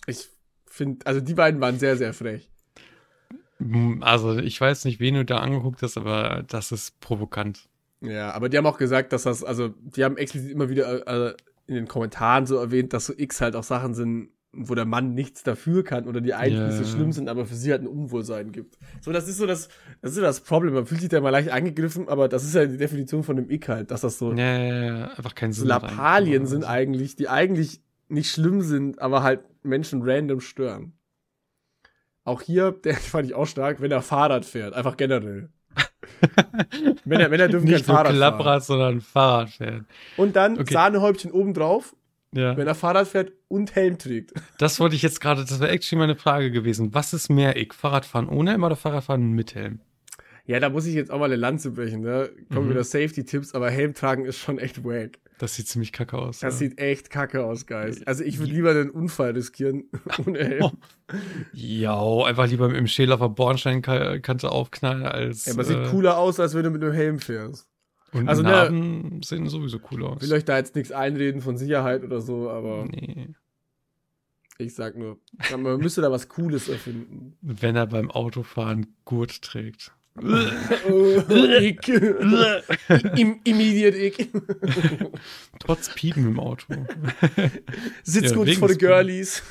Ich finde, also die beiden waren sehr, sehr frech. Mm, Also, ich weiß nicht, wen du da angeguckt hast, aber das ist provokant. Ja, aber die haben auch gesagt, dass das, also die haben explizit immer wieder äh, in den Kommentaren so erwähnt, dass so X halt auch Sachen sind, wo der Mann nichts dafür kann oder die nicht so schlimm sind, aber für sie halt ein Unwohlsein gibt. So, das ist so das, das ist so das Problem. Man fühlt sich da mal leicht angegriffen, aber das ist ja die Definition von dem Ick halt, dass das so Ja, ja, ja, einfach keinen so Sinn. hat Lappalien sind eigentlich, die eigentlich nicht schlimm sind, aber halt Menschen random stören. Auch hier, [LAUGHS] der fand ich auch stark, wenn er Fahrrad fährt, einfach generell. [LAUGHS] Männer, Männer dürfen Nicht kein Fahrrad fahren. Klapprad, sondern Fahrrad fährt. Und dann Okay. Sahnehäubchen obendrauf, Ja. wenn er Fahrrad fährt und Helm trägt. [LAUGHS] Das wollte ich jetzt gerade, das wäre actually meine Frage gewesen. Was ist mehr ich? Fahrradfahren ohne Helm oder Fahrradfahren mit Helm? Ja, da muss ich jetzt auch mal eine Lanze brechen, ne? Kommen Mhm. wieder Safety-Tipps, aber Helm tragen ist schon echt wack. Das sieht ziemlich kacke aus. Das ja. sieht echt kacke aus, Guys. Also ich würde lieber einen Unfall riskieren [LAUGHS] ohne Helm. [LAUGHS] Ja, einfach lieber mit dem Schäler auf der Bornsteinkante aufknallen als. Ja, aber äh, sieht cooler aus, als wenn du mit einem Helm fährst. Und Also, ne- Narben sehen sowieso cool aus. will euch da jetzt nichts einreden von Sicherheit oder so, aber Nee. ich sag nur, man müsste da was Cooles erfinden. Wenn er beim Autofahren Gurt trägt. Im, immediate Ick. [LAUGHS] Trotz Piepen im Auto. [LAUGHS] Sitzt Ja, gut vor den. Girlies.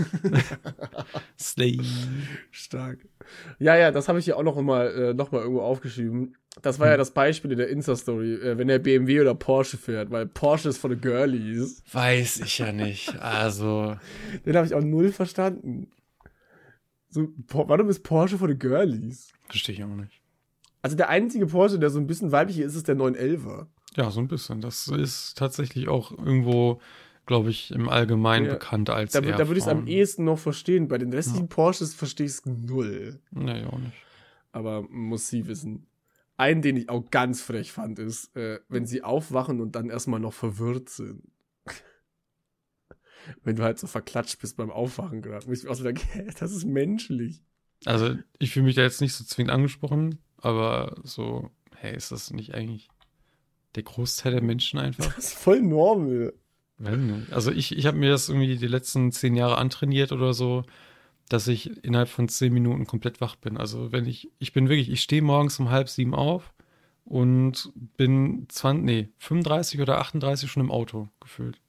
[LAUGHS] Slay. Stark. Ja, ja, das habe ich hier auch noch mal, äh, noch mal irgendwo aufgeschrieben. Das war ja das Beispiel in der Insta-Story, äh, wenn er BMW oder Porsche fährt, weil Porsche ist von den Girlies. Weiß ich ja nicht. [LAUGHS] Also, Den habe ich auch null verstanden. So, warum ist Porsche von den Girlies? verstehe ich auch nicht. Also der einzige Porsche, der so ein bisschen weiblich ist, ist der 911er. Ja, so ein bisschen. Das ist tatsächlich auch irgendwo, glaube ich, im Allgemeinen Ja. bekannt als Da, da würde ich es am ehesten noch verstehen. Bei den restlichen Porsches verstehe ich es null. Nee, auch nicht. Aber muss sie wissen. Einen, den ich auch ganz frech fand, ist, äh, wenn sie aufwachen und dann erstmal noch verwirrt sind. [LAUGHS] wenn du halt so verklatscht bist beim Aufwachen gerade. Wo ich mir auch so denke, [LAUGHS] hä, das ist menschlich. Also, ich fühle mich da jetzt nicht so zwingend angesprochen, aber so, hey, ist das nicht eigentlich der Großteil der Menschen einfach? Das ist voll normal. Also ich, ich habe mir das irgendwie die letzten zehn Jahre antrainiert oder so, dass ich innerhalb von zehn Minuten komplett wach bin. Also wenn ich, ich bin wirklich, ich stehe morgens um halb sieben auf und bin 20, nee, 35 oder 38 schon im Auto gefühlt.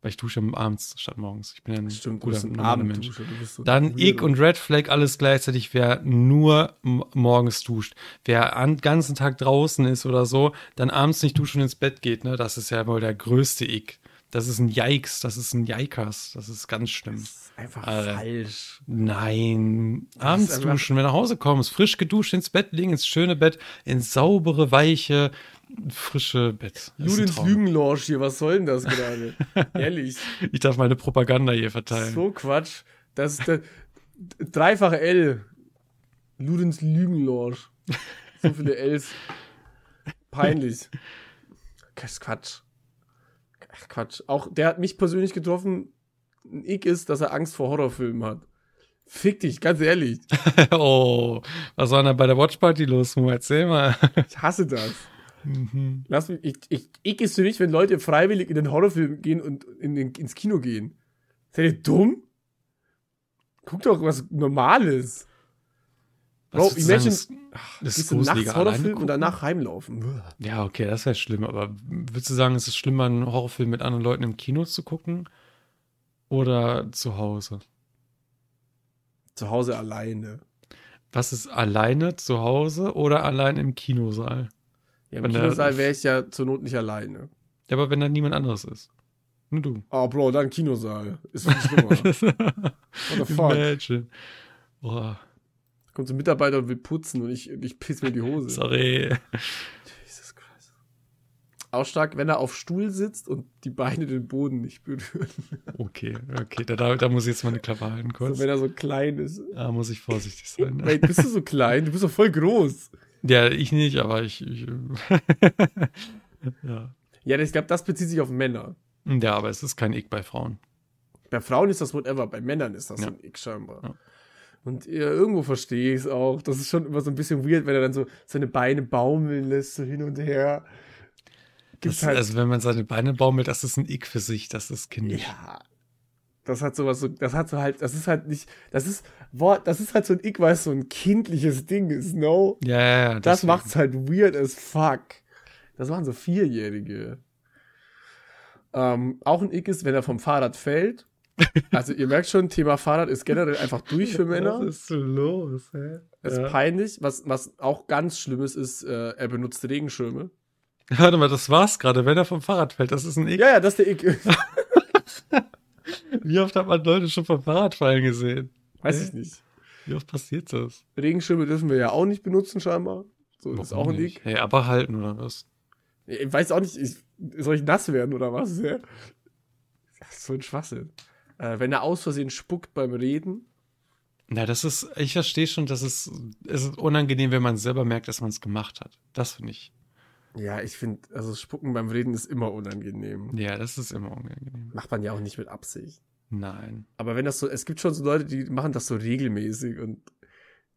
Weil ich dusche abends statt morgens. Ich bin ja ein Stimmt, guter, bist ein normaler Mensch. Abendduscher. Du bist so Dann. Ick und Red Flag alles gleichzeitig, wer nur morgens duscht. Wer an ganzen Tag draußen ist oder so, dann abends nicht duschen und ins Bett geht, ne? Das ist ja wohl der größte Ick. Das ist ein Yikes, das ist ein Yikers, das ist ganz schlimm. Das ist einfach Alter. falsch. Nein, abends duschen, wenn du nach Hause kommst, frisch geduscht ins Bett legen, ins schöne Bett, ins saubere, weiche, frische Bett. Judiths. Lügenlorsch hier, was soll denn das gerade? [LAUGHS] Ehrlich. Ich darf meine Propaganda hier verteilen. So Quatsch. Das ist der dreifache L. Ludens Lügenlorsch. So viele Ls. Peinlich. Das ist Quatsch. Ach, Quatsch. Auch der hat mich persönlich getroffen. Ein Ick ist, dass er Angst vor Horrorfilmen hat. Fick dich, ganz ehrlich. [LAUGHS] oh, was war denn da bei der Watchparty los? Erzähl mal. Ich hasse das. Mhm. Lass mich, ich, ich, Ick ist für mich, wenn Leute freiwillig in den Horrorfilm gehen und in den, ins Kino gehen. Seid ihr dumm? Guck doch was Normales. Bro, sagen, imagine- ist- das gruselige nachts Horrorfilm und danach heimlaufen. Ja, okay, das wäre schlimm, aber würdest du sagen, es ist schlimmer, einen Horrorfilm mit anderen Leuten im Kino zu gucken? Oder zu Hause? Zu Hause alleine. Was ist alleine zu Hause oder allein im Kinosaal? Ja, Im Wenn Kinosaal wäre ich ja zur Not nicht alleine. Ja, aber wenn da niemand anderes ist. Nur du. Oh, Bro, dann Kinosaal. Ist viel schlimmer. [LAUGHS] What the fuck? Imagine. Boah, Kommt so ein Mitarbeiter und will putzen und ich, ich piss mir die Hose. sorry. Jesus Christ. Auch stark, wenn er auf Stuhl sitzt und die Beine den Boden nicht berühren. Okay, okay, da, da, da muss ich jetzt mal eine Klappe halten So, kurz. wenn er so klein ist. Da muss ich vorsichtig sein. Wait, bist du so klein? Du bist doch voll groß. Ja, ich nicht, aber ich. ich [LAUGHS] ja. Ja, ich glaube, das bezieht sich auf Männer. ja, aber es ist kein Ick bei Frauen. Bei Frauen ist das whatever, bei Männern ist das Ja. so ein Ick scheinbar. Ja. Und ja, irgendwo verstehe ich es auch. Das ist schon immer so ein bisschen weird, wenn er dann so seine Beine baumeln lässt, so hin und her. Das, halt, Also, wenn man seine Beine baumelt, das ist ein Ick für sich, das ist kindisch. ja. Das hat sowas so, das hat so halt, das ist halt nicht, das ist, boah, das ist halt so ein Ick, weil es so ein kindliches Ding ist, no? Ja, ja, ja. Das deswegen. macht's halt weird as fuck. Das machen so Vierjährige. Ähm, auch ein Ick ist, wenn er vom Fahrrad fällt. Also ihr merkt schon, Thema Fahrrad ist generell einfach durch für [LAUGHS] Männer. Was ist los, hä? ist Ja. peinlich. Was, was auch ganz schlimm ist, ist, äh, er benutzt Regenschirme. [LAUGHS] Warte mal, das war's gerade, wenn er vom Fahrrad fällt. Das ist ein Ick. Ja, ja, das ist der Ick. [LAUGHS] Wie oft hat man Leute schon vom Fahrrad fallen gesehen? Weiß ich nicht. Wie oft passiert das? Regenschirme dürfen wir ja auch nicht benutzen, scheinbar. So, das ist auch Warum ein? Ick. Hey, aber halten, oder was? Ich weiß auch nicht, ich, soll ich nass werden oder was? Ja? So ein Schwachsinn. Äh, wenn er aus Versehen spuckt beim Reden, Na, das ist, ich verstehe schon, dass es, es ist unangenehm, wenn man selber merkt, dass man es gemacht hat. Das finde ich. Ja, ich finde, also Spucken beim Reden ist immer unangenehm. Ja, das ist immer unangenehm. Macht man ja auch nicht mit Absicht. Nein. Aber wenn das so, es gibt schon so Leute, die machen das so regelmäßig und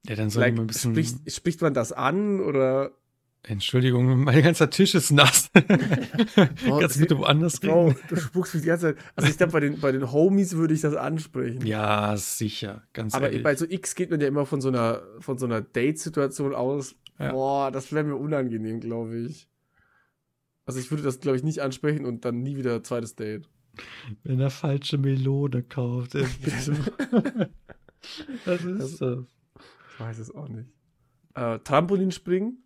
Ja, dann soll like, man ein bisschen. spricht, spricht man das an oder Entschuldigung, mein ganzer Tisch ist nass. [LAUGHS] Kannst du bitte woanders Bro, reden? du spuckst mich die ganze Zeit. Also ich glaube, bei den, bei den Homies würde ich das ansprechen. Ja, sicher, ganz Aber ehrlich. bei so X geht man ja immer von so einer, von so einer Date-Situation aus, Ja. Boah, das wäre mir unangenehm, glaube ich. Also ich würde das, glaube ich, nicht ansprechen und dann nie wieder zweites Date. Wenn er falsche Melone kauft. [LAUGHS] Was ist das? Ich weiß es auch nicht. Äh, Trampolinspringen.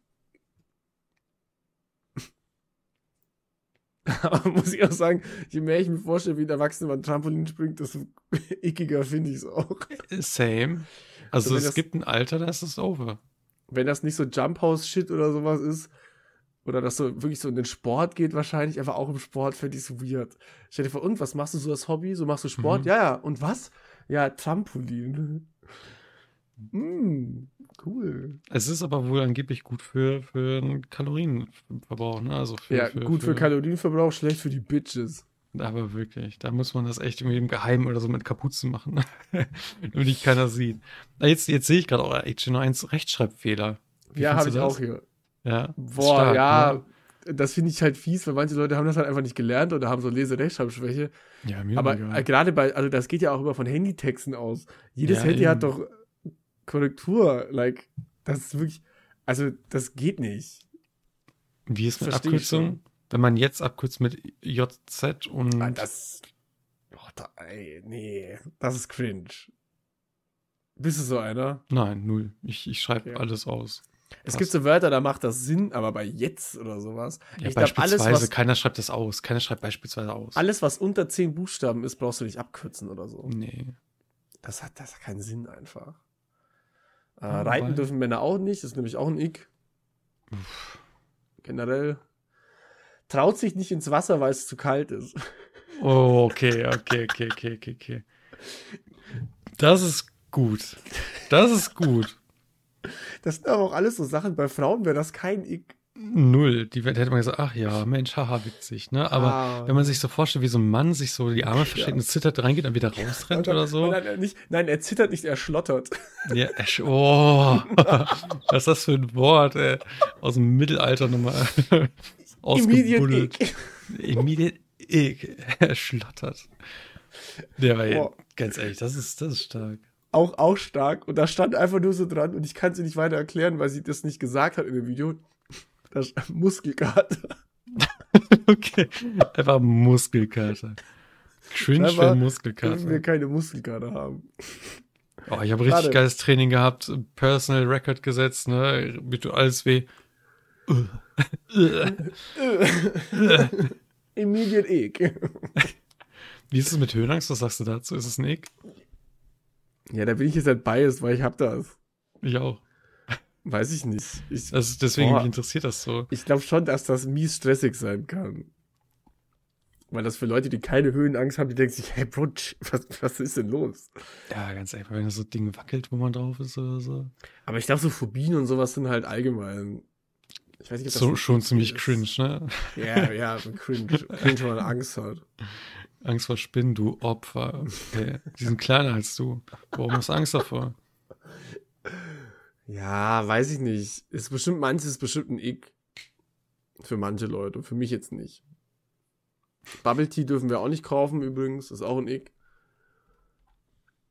[LAUGHS] Aber muss ich auch sagen, je mehr ich mir vorstelle, wie ein Erwachsener beim Trampolin springt, desto [LAUGHS] ickiger finde ich es auch. Same. Also, Also es das- gibt ein Alter, da ist es over. Wenn das nicht so Jump House Shit oder sowas ist, oder das so wirklich so in den Sport geht wahrscheinlich, aber auch im Sport fände ich es weird. Stell dir vor, und was machst du so als Hobby? So machst du Sport? Mhm. Ja, ja. Und was? Ja, Trampolin. [LAUGHS] Mm, cool. Es ist aber wohl angeblich gut für, für den Kalorienverbrauch, ne? Also für, Ja, gut für Kalorienverbrauch, schlecht für die Bitches. Aber wirklich, da muss man das echt irgendwie im Geheimen oder so mit Kapuzen machen, [LAUGHS] damit dich keiner sieht. Na, Jetzt, jetzt sehe ich gerade auch HN1 Rechtschreibfehler. Wie ja, habe ich das? auch hier. Ja, Boah, stark, ja, ne? das finde ich halt fies, weil manche Leute haben das halt einfach nicht gelernt oder haben so Lese-Rechtschreibschwäche. Ja, mir Aber egal. äh, gerade bei, also das geht ja auch immer von Handytexten aus. Jedes Ja, Handy eben. hat doch Korrektur. Like, das ist wirklich, also das geht nicht. Wie ist mit Abkürzungen? Wenn man jetzt abkürzt mit JZ und Ah, Das, oh, da, ey, nee, das ist cringe. Bist du so einer? Nein, null. Ich, ich schreibe Okay. alles aus. Es Krass. gibt so Wörter, da macht das Sinn, aber bei jetzt oder sowas. Ja, ich glaube, alles beispielsweise, was, keiner schreibt das aus. Keiner schreibt beispielsweise aus. alles, was unter zehn Buchstaben ist, brauchst du nicht abkürzen oder so. Nee. Das hat, das hat keinen Sinn einfach. Äh, Ja, reiten wobei- dürfen Männer auch nicht, das ist nämlich auch ein Ick. Generell. Traut sich nicht ins Wasser, weil es zu kalt ist. Oh, okay, okay, okay, okay, okay, okay. Das ist gut. Das ist gut. Das sind aber auch alles so Sachen, bei Frauen wäre das kein Ick. Null. Die hätte man gesagt, ach ja, Mensch, haha, witzig, ne? Aber Ah. wenn man sich so vorstellt, wie so ein Mann sich so die Arme versteckt und zittert, reingeht und wieder rausrennt oder so. Nein, nein, nicht, nein, er zittert nicht, er schlottert. Ja, esch- oh, [LAUGHS] was ist das für ein Wort, ey? Aus dem Mittelalter nochmal [LAUGHS] Immediate ausgebuddelt. Immediate Ick. Er schlottert. Der war ja, ganz ehrlich, das ist, das ist stark. Auch, auch stark. Und da stand einfach nur so dran und ich kann sie nicht weiter erklären, weil sie das nicht gesagt hat in dem Video. Das [LAUGHS] Muskelkater. [LAUGHS] Okay. Einfach Muskelkater. Cringe für Wenn wir Muskelkater. keine Muskelkater haben. Oh, ich habe richtig geiles Training gehabt, Personal Record gesetzt, ne? Mir tut alles weh. [LAUGHS] Immediate Ick. Wie ist es mit Höhenangst? Was sagst du dazu? Ist es ein Ick? Ja, da bin ich jetzt halt biased, weil ich hab das. Ich auch. Weiß ich nicht. Ich, Also deswegen Boah. mich interessiert das so. ich glaube schon, dass das mies stressig sein kann. Weil das für Leute, die keine Höhenangst haben, die denken sich, hey Bro, was, was ist denn los? Ja, ganz einfach, wenn das so Ding wackelt, wo man drauf ist oder so. Aber ich glaube, so Phobien und sowas sind halt allgemein. Ich weiß nicht, ob das So, schon ziemlich ist. cringe, ne? Ja, ja, so cringe. [LAUGHS] Cringe, wenn man Angst hat. Angst vor Spinnen, du Opfer. Okay. Die sind kleiner als du. Warum hast du Angst davor? Ja, weiß ich nicht. Ist bestimmt, manches ist bestimmt ein Ick. Für manche Leute. Für mich jetzt nicht. Bubble Tea dürfen wir auch nicht kaufen, übrigens. Ist auch ein Ick.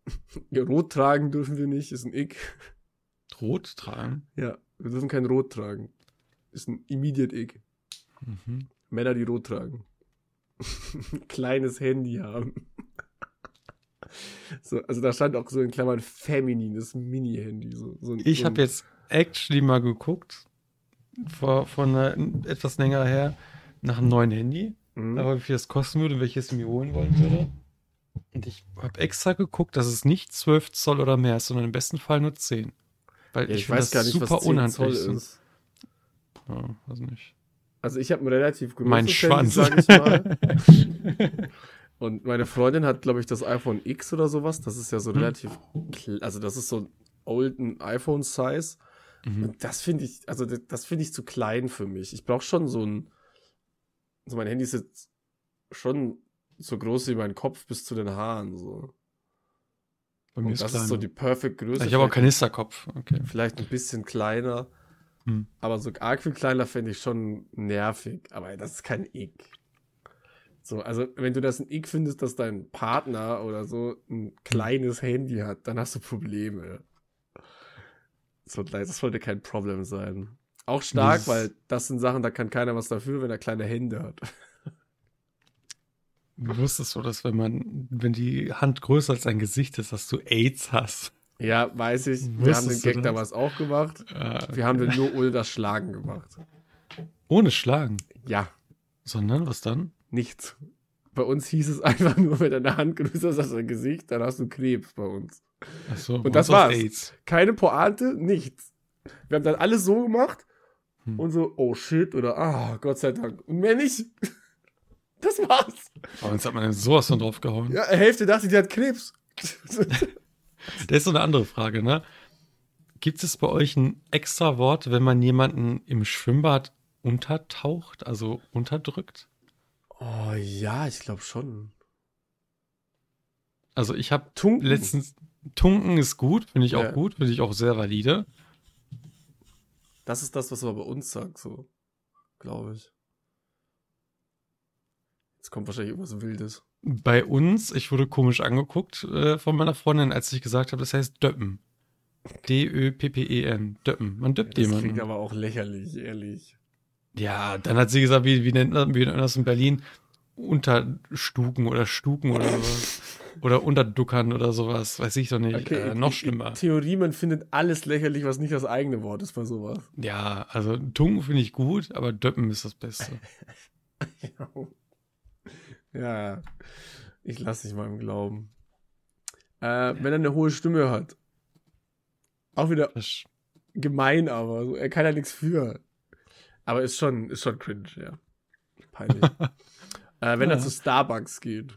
[LAUGHS] Rot tragen dürfen wir nicht, ist ein Ick. Rot tragen? Ja, wir dürfen kein Rot tragen. Ist ein immediate Ick. Mhm. Männer, die Rot tragen. [LAUGHS] Kleines Handy haben. So, also da stand auch so in Klammern feminines Mini-Handy. So, so Ich so habe jetzt actually mal geguckt, vor, einer, etwas länger her, nach einem neuen Handy. Mhm. aber wie viel das kosten würde und welches ich mir holen wollen würde. Und ich habe extra geguckt, dass es nicht 12 Zoll oder mehr ist, sondern im besten Fall nur 10. Weil Ja, ich, ich weiß gar nicht, super was 10 unhandlich Zoll ist. Ja, weiß nicht. Also ich habe ein relativ großes Mein Handy, Schwanz. sag ich mal. [LAUGHS] Und meine Freundin hat, glaube ich, das iPhone X oder sowas. Das ist ja so Hm. relativ, kl- also das ist so ein olden iPhone-Size. Mhm. Und das finde ich, also das, finde ich zu klein für mich. Ich brauche schon so ein, so mein Handy ist jetzt schon so groß wie mein Kopf bis zu den Haaren, so. Bei mir Und ist das kleiner. ist so die perfect Größe. ich habe auch Kanisterkopf. Okay. Vielleicht ein bisschen kleiner. Hm. Aber so arg viel kleiner fände ich schon nervig. Aber das ist kein Ick. So, also wenn du das ein Ick findest, dass dein Partner oder so ein kleines Handy hat, dann hast du Probleme. so das sollte kein Problem sein. Auch stark, Dieses- weil das sind Sachen, da kann keiner was dafür, wenn er kleine Hände hat. Du wusstest so, dass wenn man, wenn die Hand größer als dein Gesicht ist, dass du AIDS hast. Ja, weiß ich. Wir haben den Wusstest Gag das? damals auch gemacht. Äh, Wir haben den nur ohne das Schlagen gemacht. ohne Schlagen. Ja, Sondern, was dann? Nichts. Bei uns hieß es einfach nur, wenn deine Hand größer ist als dein Gesicht, dann hast du Krebs bei uns. Achso, Und das war's. AIDS. Keine Pointe, nichts. Wir haben dann alles so gemacht Hm. und so, oh shit, oder ah, Gott sei Dank. Und mehr nicht. [LAUGHS] Das war's. Bei uns hat man sowas von draufgehauen. Ja, Hälfte dachte, die hat Krebs. [LAUGHS] Das ist so eine andere Frage, ne? Gibt es bei euch ein extra Wort, wenn man jemanden im Schwimmbad untertaucht, also unterdrückt? Oh ja, ich glaube schon. Also ich habe Tunken. letztens Tunken ist gut, finde ich auch Ja. gut, finde ich auch sehr valide. Das ist das, was man bei uns sagt, so. Glaube ich. Jetzt kommt wahrscheinlich irgendwas Wildes. Bei uns, ich wurde komisch angeguckt äh, von meiner Freundin, als ich gesagt habe, das heißt Döppen. D-Ö-P-P-E-N. Döppen. Man döppt Das klingt jemanden. aber auch lächerlich, ehrlich. Ja, dann hat sie gesagt, wie, wie nennt man wie nennt das in Berlin? Unterstuken oder Stuken oder sowas. oder Unterduckern oder sowas. Weiß ich doch nicht. äh, noch schlimmer. Theorie, man findet alles lächerlich, was nicht das eigene Wort ist bei sowas. Ja, also Tunken finde ich gut, aber Döppen ist das Beste. [LAUGHS] ja, ich lasse dich mal im Glauben. Äh, wenn er eine hohe Stimme hat. Auch wieder gemein, aber so, er kann ja nichts für. Aber ist schon, ist schon cringe, ja. Peinlich. [LAUGHS] äh, wenn er Ja. zu Starbucks geht.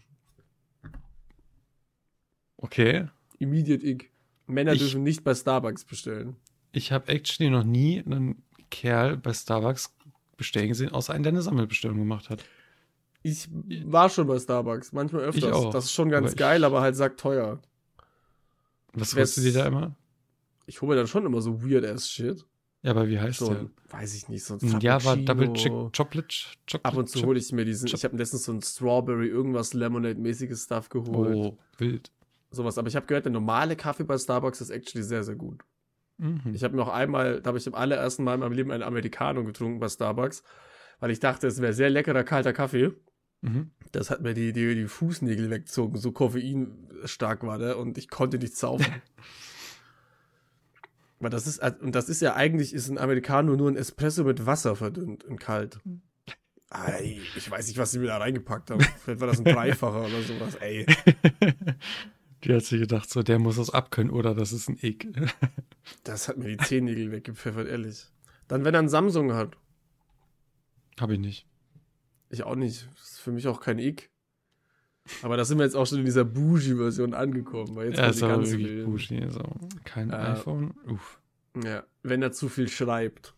okay. Immediate Ick. Männer Ich- dürfen nicht bei Starbucks bestellen. Ich habe actually noch nie einen Kerl bei Starbucks bestellen gesehen, außer einen, der eine Sammelbestellung gemacht hat. Ich war schon bei Starbucks, manchmal öfters. Ich auch, Das ist schon ganz aber ich- geil, aber halt sagt teuer. Was holst du dir da immer? Ich hole mir dann schon immer so weird ass Shit. Ja, aber wie heißt Schon, weiß ich nicht, so ein der? Ja, war Frappuccino. Double Chick Chocolate. Chocolate Ab und zu hole ich mir diesen, Chip- ich habe letztens so ein Strawberry irgendwas Lemonade-mäßiges Stuff geholt. Oh, wild. Sowas, aber ich habe gehört, der normale Kaffee bei Starbucks ist actually sehr, sehr gut. Mhm. Ich habe noch einmal, da habe ich zum allerersten Mal in meinem Leben einen Americano getrunken bei Starbucks, weil ich dachte, es wäre sehr leckerer kalter Kaffee. Mhm. Das hat mir die, die, die Fußnägel weggezogen, so koffeinstark war der und ich konnte nicht saufen. [LAUGHS] Aber das ist, und das ist ja eigentlich, ist ein Americano nur ein Espresso mit Wasser verdünnt und kalt. Ey, ich weiß nicht, was sie mir da reingepackt haben. Vielleicht war das ein [LAUGHS] Dreifacher oder sowas. Ey, [LAUGHS] Die hat sich gedacht, so, der muss das abkönnen oder das ist ein Ick. [LAUGHS] das hat mir die Zehennägel weggepfeffert, ehrlich. Dann, wenn er einen Samsung hat. Habe ich nicht. Ich auch nicht. Das ist für mich auch kein Ick. Aber da sind wir jetzt auch schon in dieser Bougie-Version angekommen. Weil jetzt Ja, ist aber ganz wirklich wilden. Bougie. So. Kein Äh, iPhone. Uff. Ja, wenn er zu viel schreibt.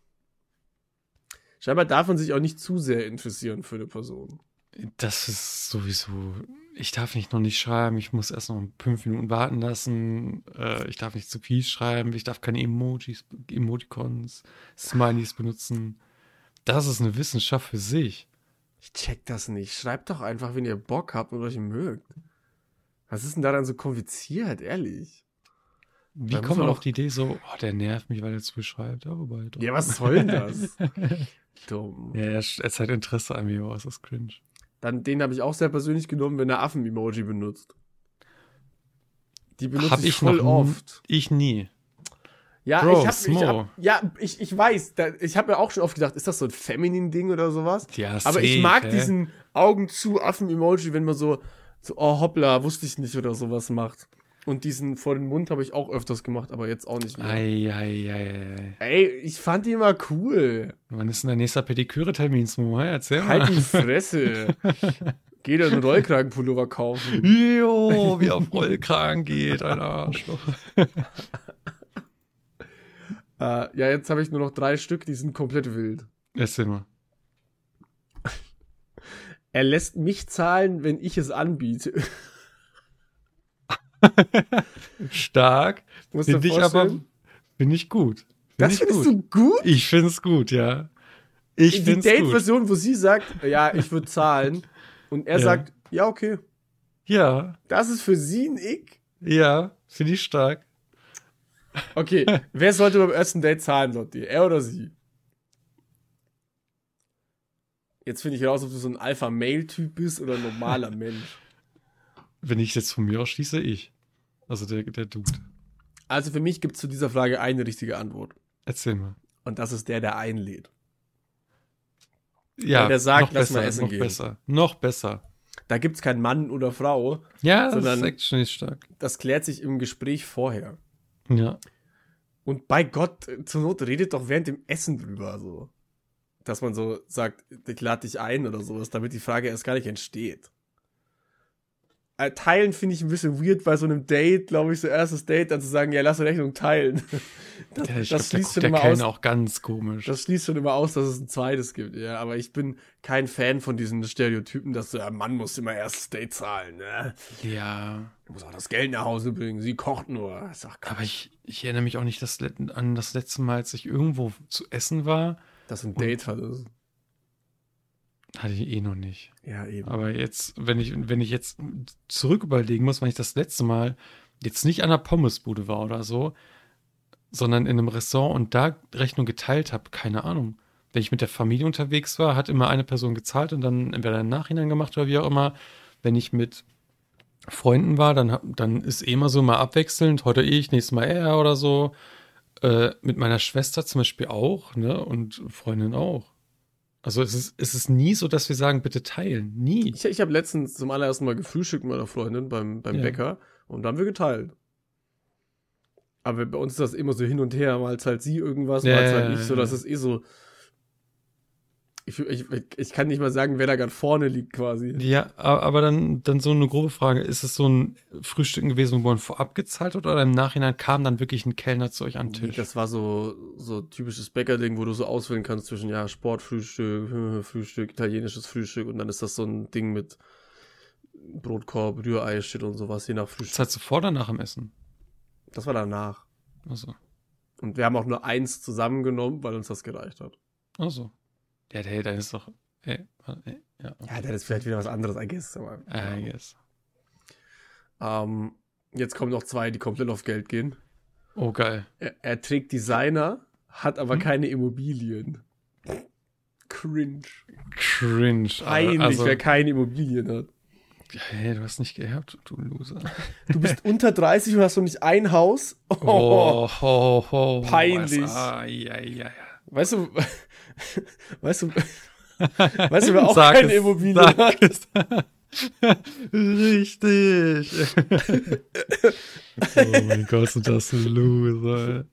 Scheinbar darf man sich auch nicht zu sehr interessieren für eine Person. Das ist sowieso. Ich darf nicht noch nicht schreiben. Ich muss erst noch fünf Minuten warten lassen. Äh, ich darf nicht zu viel schreiben. Ich darf keine Emojis, Emoticons, Smileys benutzen. Das ist eine Wissenschaft für sich. Ich check das nicht. Schreibt doch einfach, wenn ihr Bock habt und euch mögt. Was ist denn daran so kompliziert, ehrlich? Wie Da muss kommt man auf die Idee so, oh, der nervt mich, weil er zu viel schreibt? Ja, wobei, doch. Ja, was soll denn das? [LAUGHS] Dumm. Ja, er, er zeigt Interesse an mir, aber es ist cringe. Dann den habe ich auch sehr persönlich genommen, wenn er Affen-Emoji benutzt. Die benutze ich ich voll oft. Ich nie. Ja, Bro, ich hab, ich hab, ja, ich, ich weiß, da, ich habe mir auch schon oft gedacht, ist das so ein Feminin-Ding oder sowas? Ja, Aber ich safe, mag hä? diesen Augen zu Affen-Emoji, wenn man so, so, oh hoppla, wusste ich nicht oder sowas macht. Und diesen vor den Mund habe ich auch öfters gemacht, aber jetzt auch nicht mehr. Ei, ei, ei, ei. Ey, ich fand die immer cool. Wann ist denn der nächste Pediküre-Termin, Smo? Erzähl mal. Halt die Fresse. [LAUGHS] Geh dir einen Rollkragenpullover kaufen. Jo, wie auf Rollkragen geht, ein Arschloch. [LAUGHS] Äh, ja, jetzt habe ich nur noch drei Stück, die sind komplett wild. Erzähl mal. [LAUGHS] Er lässt mich zahlen, wenn ich es anbiete. [LAUGHS] Stark. Finde ich aber, finde ich gut. Find Das findest gut. du gut? Ich finde es gut, ja. Ich die. Date-Version, wo sie sagt, ja, ich würde zahlen. Und er Ja. sagt, ja, okay. Ja, Das ist für sie ein Ick. ja, finde ich stark. Okay, wer sollte beim ersten Date zahlen, Lotti? Er oder sie? Jetzt finde ich raus, ob du so ein Alpha-Mail-Typ bist oder ein normaler Mensch. Wenn ich jetzt von mir aus schließe, ich. Also der, der Dude. Also für mich gibt es zu dieser Frage eine richtige Antwort. Erzähl mal. Und das ist der, der einlädt. Ja, der sagt, noch lass besser, mal essen noch gehen. besser. Noch besser. Da gibt es keinen Mann oder Frau. Ja, das ist Action ist stark. Das klärt sich im Gespräch vorher. Ja. Und bei Gott, äh, zur Not redet doch während dem Essen drüber, so. Dass man so sagt, ich lade dich ein oder sowas, damit die Frage erst gar nicht entsteht. Äh, Teilen finde ich ein bisschen weird bei so einem Date, glaube ich, so erstes Date, dann zu sagen, ja, lass Rechnung teilen. [LAUGHS] Das, ja ich das glaube, der schließt schon immer aus. auch ganz komisch. Das schließt schon immer aus, dass es ein zweites gibt, ja. Aber ich bin kein Fan von diesen Stereotypen, dass der Mann muss immer erstes Date zahlen, ne? ja. Er muss auch das Geld nach Hause bringen, sie kocht nur. Sag, Aber ich, ich erinnere mich auch nicht das, an das letzte Mal, als ich irgendwo zu essen war. dass ein Date hat. ist. Hatte ich eh noch nicht. Ja, eben. Aber jetzt, wenn ich, wenn ich jetzt zurück überlegen muss, wann ich das letzte Mal jetzt nicht an der Pommesbude war oder so, sondern in einem Restaurant und da Rechnung geteilt habe, keine Ahnung. Wenn ich mit der Familie unterwegs war, hat immer eine Person gezahlt und dann entweder im Nachhinein gemacht oder wie auch immer. Wenn ich mit Freunden war, dann, dann ist eh immer so mal abwechselnd, heute ich, nächstes Mal er oder so. Äh, mit meiner Schwester zum Beispiel auch, ne? Und Freundin auch. Also es ist, es ist nie so, dass wir sagen, bitte teilen. Nie. Ich, ich habe letztens zum allerersten Mal gefrühstückt mit meiner Freundin beim, beim Ja. Bäcker und dann haben wir geteilt. Aber bei uns ist das immer so hin und her, mal zahlt sie irgendwas, Ja, mal zahlt ich so, ja. das ist eh so. Ich, ich, ich kann nicht mal sagen, wer da gerade vorne liegt quasi. Ja, aber dann, dann so eine grobe Frage. Ist es so ein Frühstücken gewesen, wo man vorab gezahlt hat oder im Nachhinein kam dann wirklich ein Kellner zu euch an den Tisch? Das war so, so typisches Bäckerding, wo du so auswählen kannst zwischen ja, Sportfrühstück, [LAUGHS] Frühstück, italienisches Frühstück und dann ist das so ein Ding mit Brotkorb, Rührei, Shit und sowas, je nach Frühstück. Zahlst du vor oder nach dem Essen? Das war danach. Also, Und wir haben auch nur eins zusammengenommen, weil uns das gereicht hat. also. Ja, hey, dann ist doch. Hey, ja, Ja, das ist vielleicht wieder was anderes, I guess. Aber, I guess. ähm, jetzt kommen noch zwei, die komplett auf Geld gehen. Oh, geil. Er, er trägt Designer, hat aber Hm? keine Immobilien. Cringe. Cringe. Peinlich, also, wer keine Immobilien hat. hey, du hast nicht geerbt, du Loser. Du bist [LAUGHS] unter 30 und hast noch nicht ein Haus. Oh. Oh, ho, ho. Peinlich. Was, ah, ja, ja, ja. Weißt du, [LAUGHS] weißt du, [LAUGHS] weißt du, wer auch Sag keine es, Immobilien sag hat? es. [LAUGHS] Richtig. oh mein Gott, sind das Loser.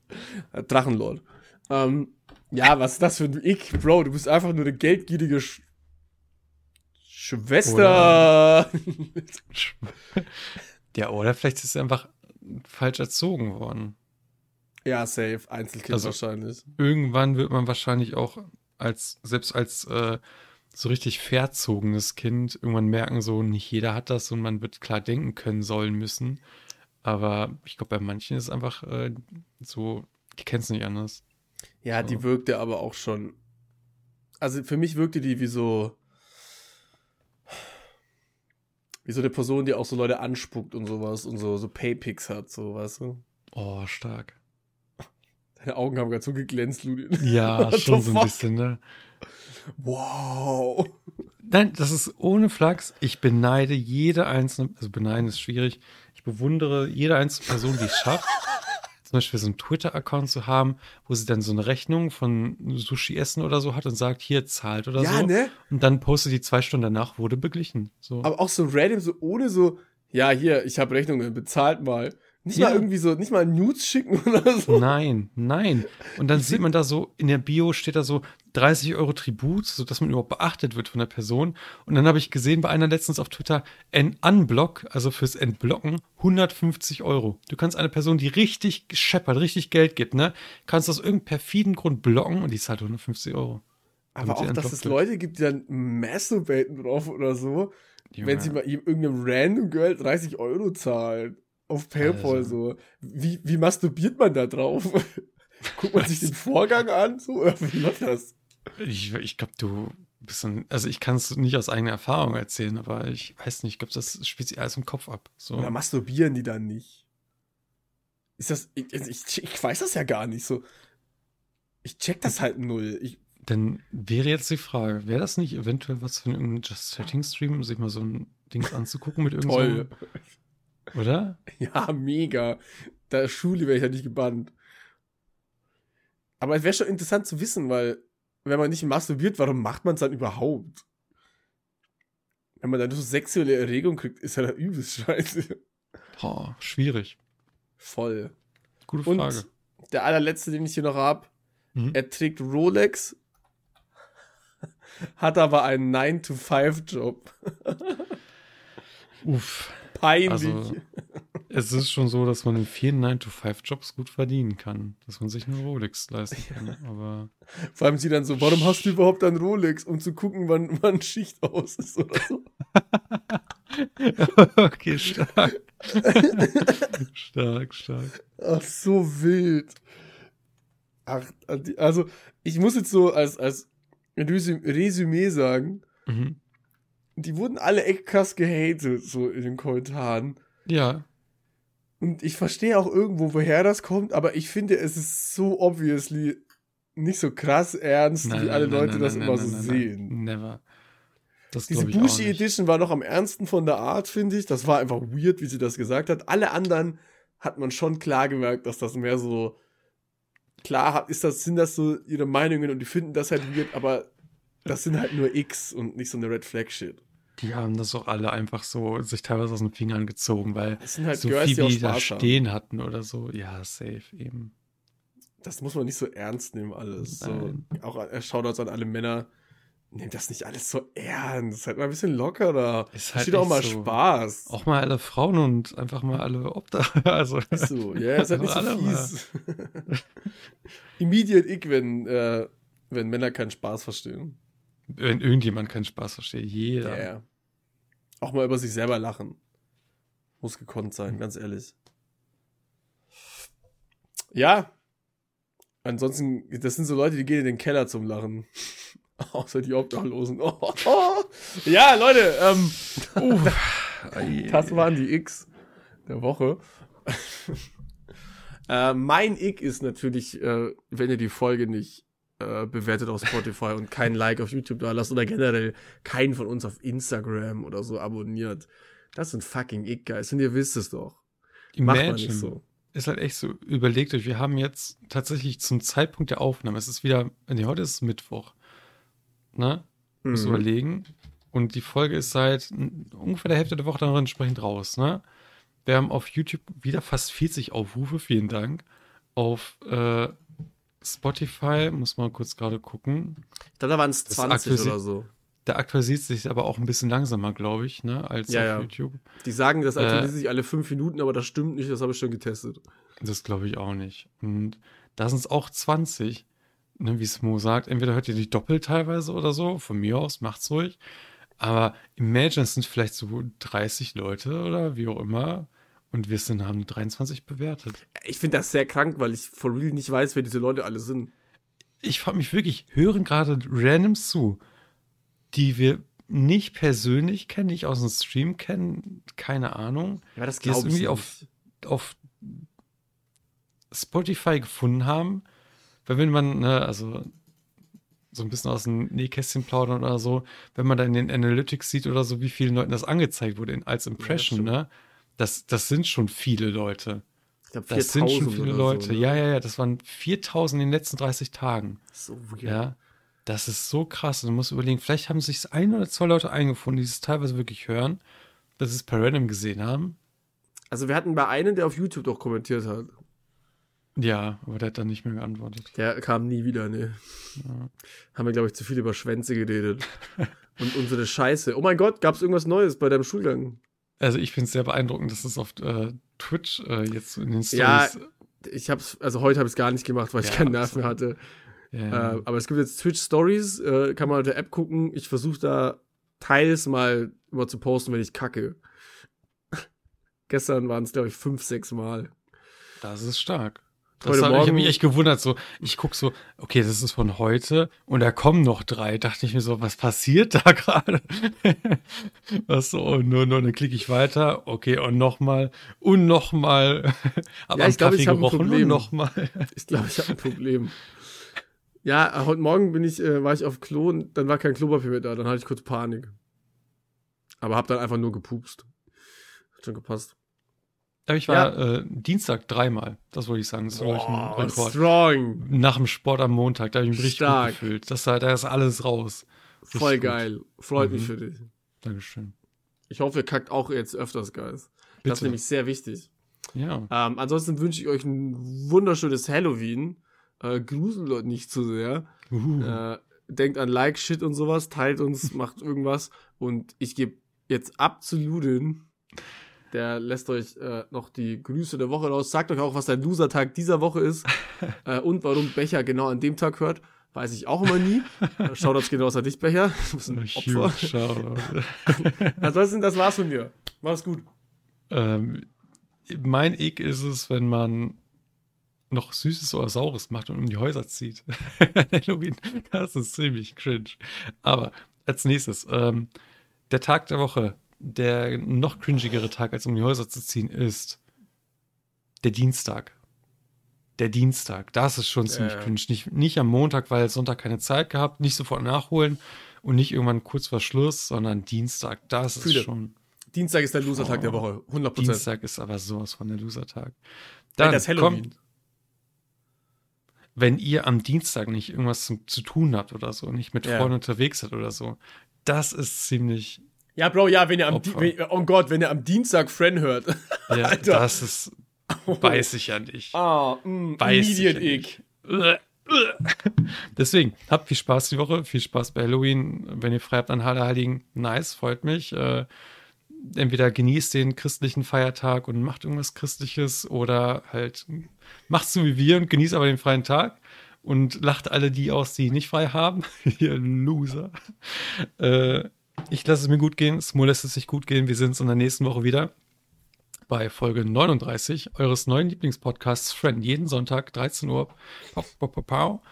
Drachenlord. Ähm, ja, was ist das für ein Ick, Bro? Du bist einfach nur eine geldgierige Sch Schwester. Ja, oder vielleicht ist er einfach falsch erzogen worden. Ja, safe. Einzelkind Also- wahrscheinlich. Irgendwann wird man wahrscheinlich auch als, selbst als äh, so richtig verzogenes Kind irgendwann merken, so nicht jeder hat das und man wird klar denken können sollen müssen. Aber ich glaube, bei manchen ist es einfach äh, so, die kennen es nicht anders. Ja, So. die wirkte aber auch schon. Also für mich wirkte die wie so. Wie so eine Person, die auch so Leute anspuckt und sowas und so, so Paypics hat, so, weißt du? Oh, stark. Deine Augen haben gerade so geglänzt, Ludin. Ja, [LAUGHS] schon so ein fuck? bisschen, ne? Wow. Nein, das ist ohne Flachs. Ich beneide jede einzelne, also beneiden ist schwierig. Ich bewundere jede einzelne Person, die es schafft, [LAUGHS] zum Beispiel so einen Twitter-Account zu haben, wo sie dann so eine Rechnung von Sushi-Essen oder so hat und sagt, hier zahlt oder Ja, so. ne? Und dann postet die zwei Stunden danach, wurde beglichen. So. Aber auch so random, so ohne so, ja, hier, ich habe Rechnungen, bezahlt mal. Nicht Ja. mal irgendwie so, nicht mal Nudes schicken [LAUGHS] oder so. Nein, nein. Und dann sieht man da so, in der Bio steht da so 30 Euro Tribut, sodass man überhaupt beachtet wird von der Person. Und dann habe ich gesehen bei einer letztens auf Twitter, ein Unblock, also fürs Entblocken, 150 Euro. Du kannst eine Person, die richtig scheppert, richtig Geld gibt, ne, kannst aus irgendeinem perfiden Grund blocken und die zahlt 150 Euro. Aber auch, dass es. Leute gibt, die dann masturbaten drauf oder so, Junge. wenn sie mal irgendeinem random Girl 30 Euro zahlen. Auf PayPal Also. so. Wie, wie masturbiert man da drauf? [LAUGHS] Guckt man sich den Vorgang an? So, oder wie läuft das? Ich, ich glaube, du bist ein, also ich kann es nicht aus eigener Erfahrung erzählen, aber ich weiß nicht, ich glaube, das spielt sich alles im Kopf ab. So. Oder masturbieren die dann nicht? Ist das. Ich, ich, ich weiß das ja gar nicht so. Ich check das halt null. Ich, Dann wäre jetzt die Frage, wäre das nicht eventuell was für einen Just Setting Stream, sich mal so ein Ding anzugucken mit irgendeinem, oder? [LAUGHS] Ja, mega. Da Schule wäre ich ja nicht gebannt. Aber es wäre schon interessant zu wissen, weil, wenn man nicht masturbiert, warum macht man es dann überhaupt? Wenn man dann so sexuelle Erregung kriegt, ist ja da übelst scheiße. Boah, schwierig. Voll. Gute Und Frage. der allerletzte, den ich hier noch hab, Mhm. er trägt Rolex, hat aber einen 9-to-5-Job. Uff. Peinlich. Also, es ist schon so, dass man in vielen 9-to-5-Jobs gut verdienen kann. Dass man sich eine Rolex leisten kann. Aber Vor allem sie dann so, warum hast du überhaupt ein Rolex? Um zu gucken, wann, wann Schicht aus ist oder so. [LAUGHS] okay, stark. stark, stark. Ach, so wild. Ach, also, ich muss jetzt so als, als Resü- Resümee sagen, Mhm. Die wurden alle krass gehatet, so in den Kommentaren. Ja, Und ich verstehe auch irgendwo, woher das kommt, aber ich finde, es ist so obviously nicht so krass ernst, wie alle Leute das immer so sehen. Never. Das Diese Bushi. Edition war noch am ernsten von der Art, finde ich. Das war einfach weird, wie sie das gesagt hat. Alle anderen hat man schon klar gemerkt, dass das mehr so klar hat, ist das, sind das so ihre Meinungen und die finden das halt weird, aber das sind halt nur X und nicht so eine Red Flag Shit. Die haben das auch alle einfach so sich teilweise aus den Fingern gezogen, weil Das sind halt so Girls, viel die wie da stehen hatten oder so. Ja, safe eben. Das muss man nicht so ernst nehmen, alles. So, auch er Shoutouts an alle Männer. Nehmt das nicht alles so ernst. Seid mal ein bisschen lockerer. Ist Halt halt Steht auch mal so. Spaß. Auch mal alle Frauen und einfach mal alle Obdach. [LAUGHS] Also, Ist so. Ja, seid nicht so [LAUGHS] Alle mal. fies. [LAUGHS] Immediate Ick, wenn, äh, wenn Männer keinen Spaß verstehen. Wenn irgendjemand keinen Spaß versteht, jeder. Ja. Auch mal über sich selber lachen. Muss gekonnt sein, ganz ehrlich. Ja. Ansonsten, das sind so Leute, die gehen in den Keller zum Lachen. [LAUGHS] Außer die Obdachlosen. Oh, [LAUGHS] oh. Ja, Leute, ähm, [LAUGHS] das waren die X der Woche. äh, mein Ick ist natürlich, äh, wenn ihr die Folge nicht äh, bewertet auf Spotify und kein Like auf YouTube da lasst oder generell keinen von uns auf Instagram oder so abonniert. Das sind fucking Ick, Guys. Und ihr wisst es doch. Macht man nicht Imagine. so. Ist halt echt so, überlegt euch, wir haben jetzt tatsächlich zum Zeitpunkt der Aufnahme, es ist wieder, nee, heute ist Mittwoch, ne? Muss Mhm. überlegen. Und die Folge ist seit ungefähr der Hälfte der Woche dann entsprechend raus, ne? Wir haben auf YouTube wieder fast 40 Aufrufe, vielen Dank. Auf äh, Spotify, muss man kurz gerade gucken. Ich glaube, da waren es Das 20 aktualisiert- oder so. Der aktualisiert sich aber auch ein bisschen langsamer, glaube ich, ne? Als Ja, auf ja. YouTube. Die sagen, das Äh. aktualisiert sich alle fünf Minuten, aber das stimmt nicht, das habe ich schon getestet. Das glaube ich auch nicht. Und da sind es auch 20, ne, wie Smo sagt. Entweder hört ihr die doppelt teilweise oder so. Von mir aus, macht's ruhig. Aber imagine, es sind vielleicht so 30 Leute oder wie auch immer. Und wir sind, haben 23 bewertet. Ich finde das sehr krank, weil ich for real nicht weiß, wer diese Leute alle sind. Ich frage mich wirklich, hören gerade Randoms zu, die wir nicht persönlich kennen, nicht aus dem Stream kennen, keine Ahnung. Ja, das glaube ich irgendwie nicht. auf auf Spotify gefunden haben. Weil wenn man, ne, also so ein bisschen aus dem Nähkästchen plaudern oder so, wenn man da in den Analytics sieht oder so, wie vielen Leuten das angezeigt wurde in, als Impression, stimmt. ne? Das, das sind schon viele Leute. Ich glaube, Das sind schon viele Leute. So, ne? Ja, ja, ja, das waren 4000 in den letzten 30 Tagen. So weird. Ja. Das ist so krass. Und du musst überlegen, vielleicht haben sich ein oder zwei Leute eingefunden, die es teilweise wirklich hören, dass sie es per Random gesehen haben. Also wir hatten bei einem, der auf YouTube doch kommentiert hat. Ja, aber der hat dann nicht mehr geantwortet. Der kam nie wieder, ne. Haben wir, glaube ich, zu viel über Schwänze geredet. Und unsere Scheiße. Oh mein Gott, gab es irgendwas Neues bei deinem Schulgang? Also ich finde es sehr beeindruckend, dass es auf äh, Twitch äh, jetzt so in den Ja, Stories. Ich hab's, also heute habe ich es gar nicht gemacht, weil ich Ja, keinen Nerv mehr hatte. Ja, Äh, aber es gibt jetzt Twitch Stories, äh, kann man auf der App gucken. Ich versuche da teils mal immer zu posten, wenn ich kacke. [LAUGHS] Gestern waren es, glaube ich, fünf, sechs Mal. das ist stark. Das Heute hab, ich habe Morgen- mich echt gewundert. So, ich guck so, okay, das ist von heute und da kommen noch drei. Dachte ich mir so, was passiert da [LAUGHS] gerade? was so, und nur, nur, dann klicke ich weiter. Okay, und nochmal und nochmal. [LAUGHS] Aber Ja, [LAUGHS] ich glaub, ich hab ein Problem. nochmal. Ich glaube, ich habe ein Problem. Ja, heute Morgen bin ich, äh, war ich auf Klo und dann war kein Klopapier mehr da. Dann hatte ich kurz Panik. Aber hab dann einfach nur gepupst. Hat schon gepasst. Aber ich war äh, Dienstag dreimal. Das wollte ich sagen. Das war ein Boah, Rekord. strong. Nach dem Sport am Montag, da habe ich mich richtig gut gefühlt. Das, da ist alles raus. Richtig Voll gut. geil. Freut mich Mhm. für dich. Dankeschön. Ich hoffe, ihr kackt auch jetzt öfters, Guys. Das ist Bitte. nämlich sehr wichtig. Ja. Ähm, ansonsten wünsche ich euch ein wunderschönes Halloween. Äh, gruselt euch nicht zu sehr. Uh. Äh, denkt an Like, Shit und sowas, teilt uns, macht irgendwas. Und ich gebe jetzt ab zu Ludin. Der lässt euch äh, noch die Grüße der Woche raus. Sagt euch auch, was der Loser-Tag dieser Woche ist. [LAUGHS] äh, und warum Becher genau an dem Tag hört. Weiß ich auch immer nie. [LAUGHS] Shoutouts genau aus an dich, Becher. Du bist ein Opfer. Ansonsten, [LAUGHS] das war's von mir. Mach's gut. ähm, mein Ick ist es, wenn man noch Süßes oder Saures macht und um die Häuser zieht. Halloween, das ist ziemlich cringe. Aber als nächstes, ähm, der Tag der Woche, der noch cringigere Tag, als um die Häuser zu ziehen, ist der Dienstag. Der Dienstag, das ist schon ziemlich Äh. cringe. Nicht, nicht am Montag, weil Sonntag keine Zeit gehabt, nicht sofort nachholen und nicht irgendwann kurz vor Schluss, sondern Dienstag, das ist Fühle. schon. Dienstag ist der Loser-Tag Oh. der Woche. 100%. Dienstag ist aber sowas von der Loser-Tag. Dann Dann das Halloween. kommt, wenn ihr am Dienstag nicht irgendwas zu, zu tun habt oder so, nicht mit Ja. Freunden unterwegs seid oder so, das ist ziemlich, Ja, Bro, ja, wenn ihr am, wenn, oh Gott, wenn ihr am Dienstag Friend hört. ja, [LAUGHS] Alter. das ist, weiß ich ja nicht. Ah, mm, Weiß ich immediate ja ick. [LAUGHS] Deswegen, habt viel Spaß die Woche, viel Spaß bei Halloween. Wenn ihr frei habt an Allerheiligen, nice, freut mich. Äh, entweder genießt den christlichen Feiertag und macht irgendwas Christliches oder halt macht so wie wir und genießt aber den freien Tag und lacht alle die aus, die nicht frei haben. [LAUGHS] Ihr Loser. Äh, ich lasse es mir gut gehen, Smo lässt es sich gut gehen. Wir sehen uns in der nächsten Woche wieder bei Folge 39 eures neuen Lieblingspodcasts Friend. Jeden Sonntag, 13 Uhr. Pau, pau, pau, pau.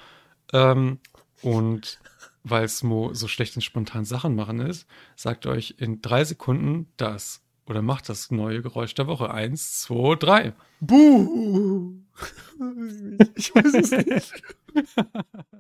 Ähm, und weil Smo so schlecht in spontan Sachen machen ist, sagt euch in drei Sekunden das oder macht das neue Geräusch der Woche. Eins, zwei, drei. Buh. [LAUGHS] Ich weiß es nicht. [LAUGHS]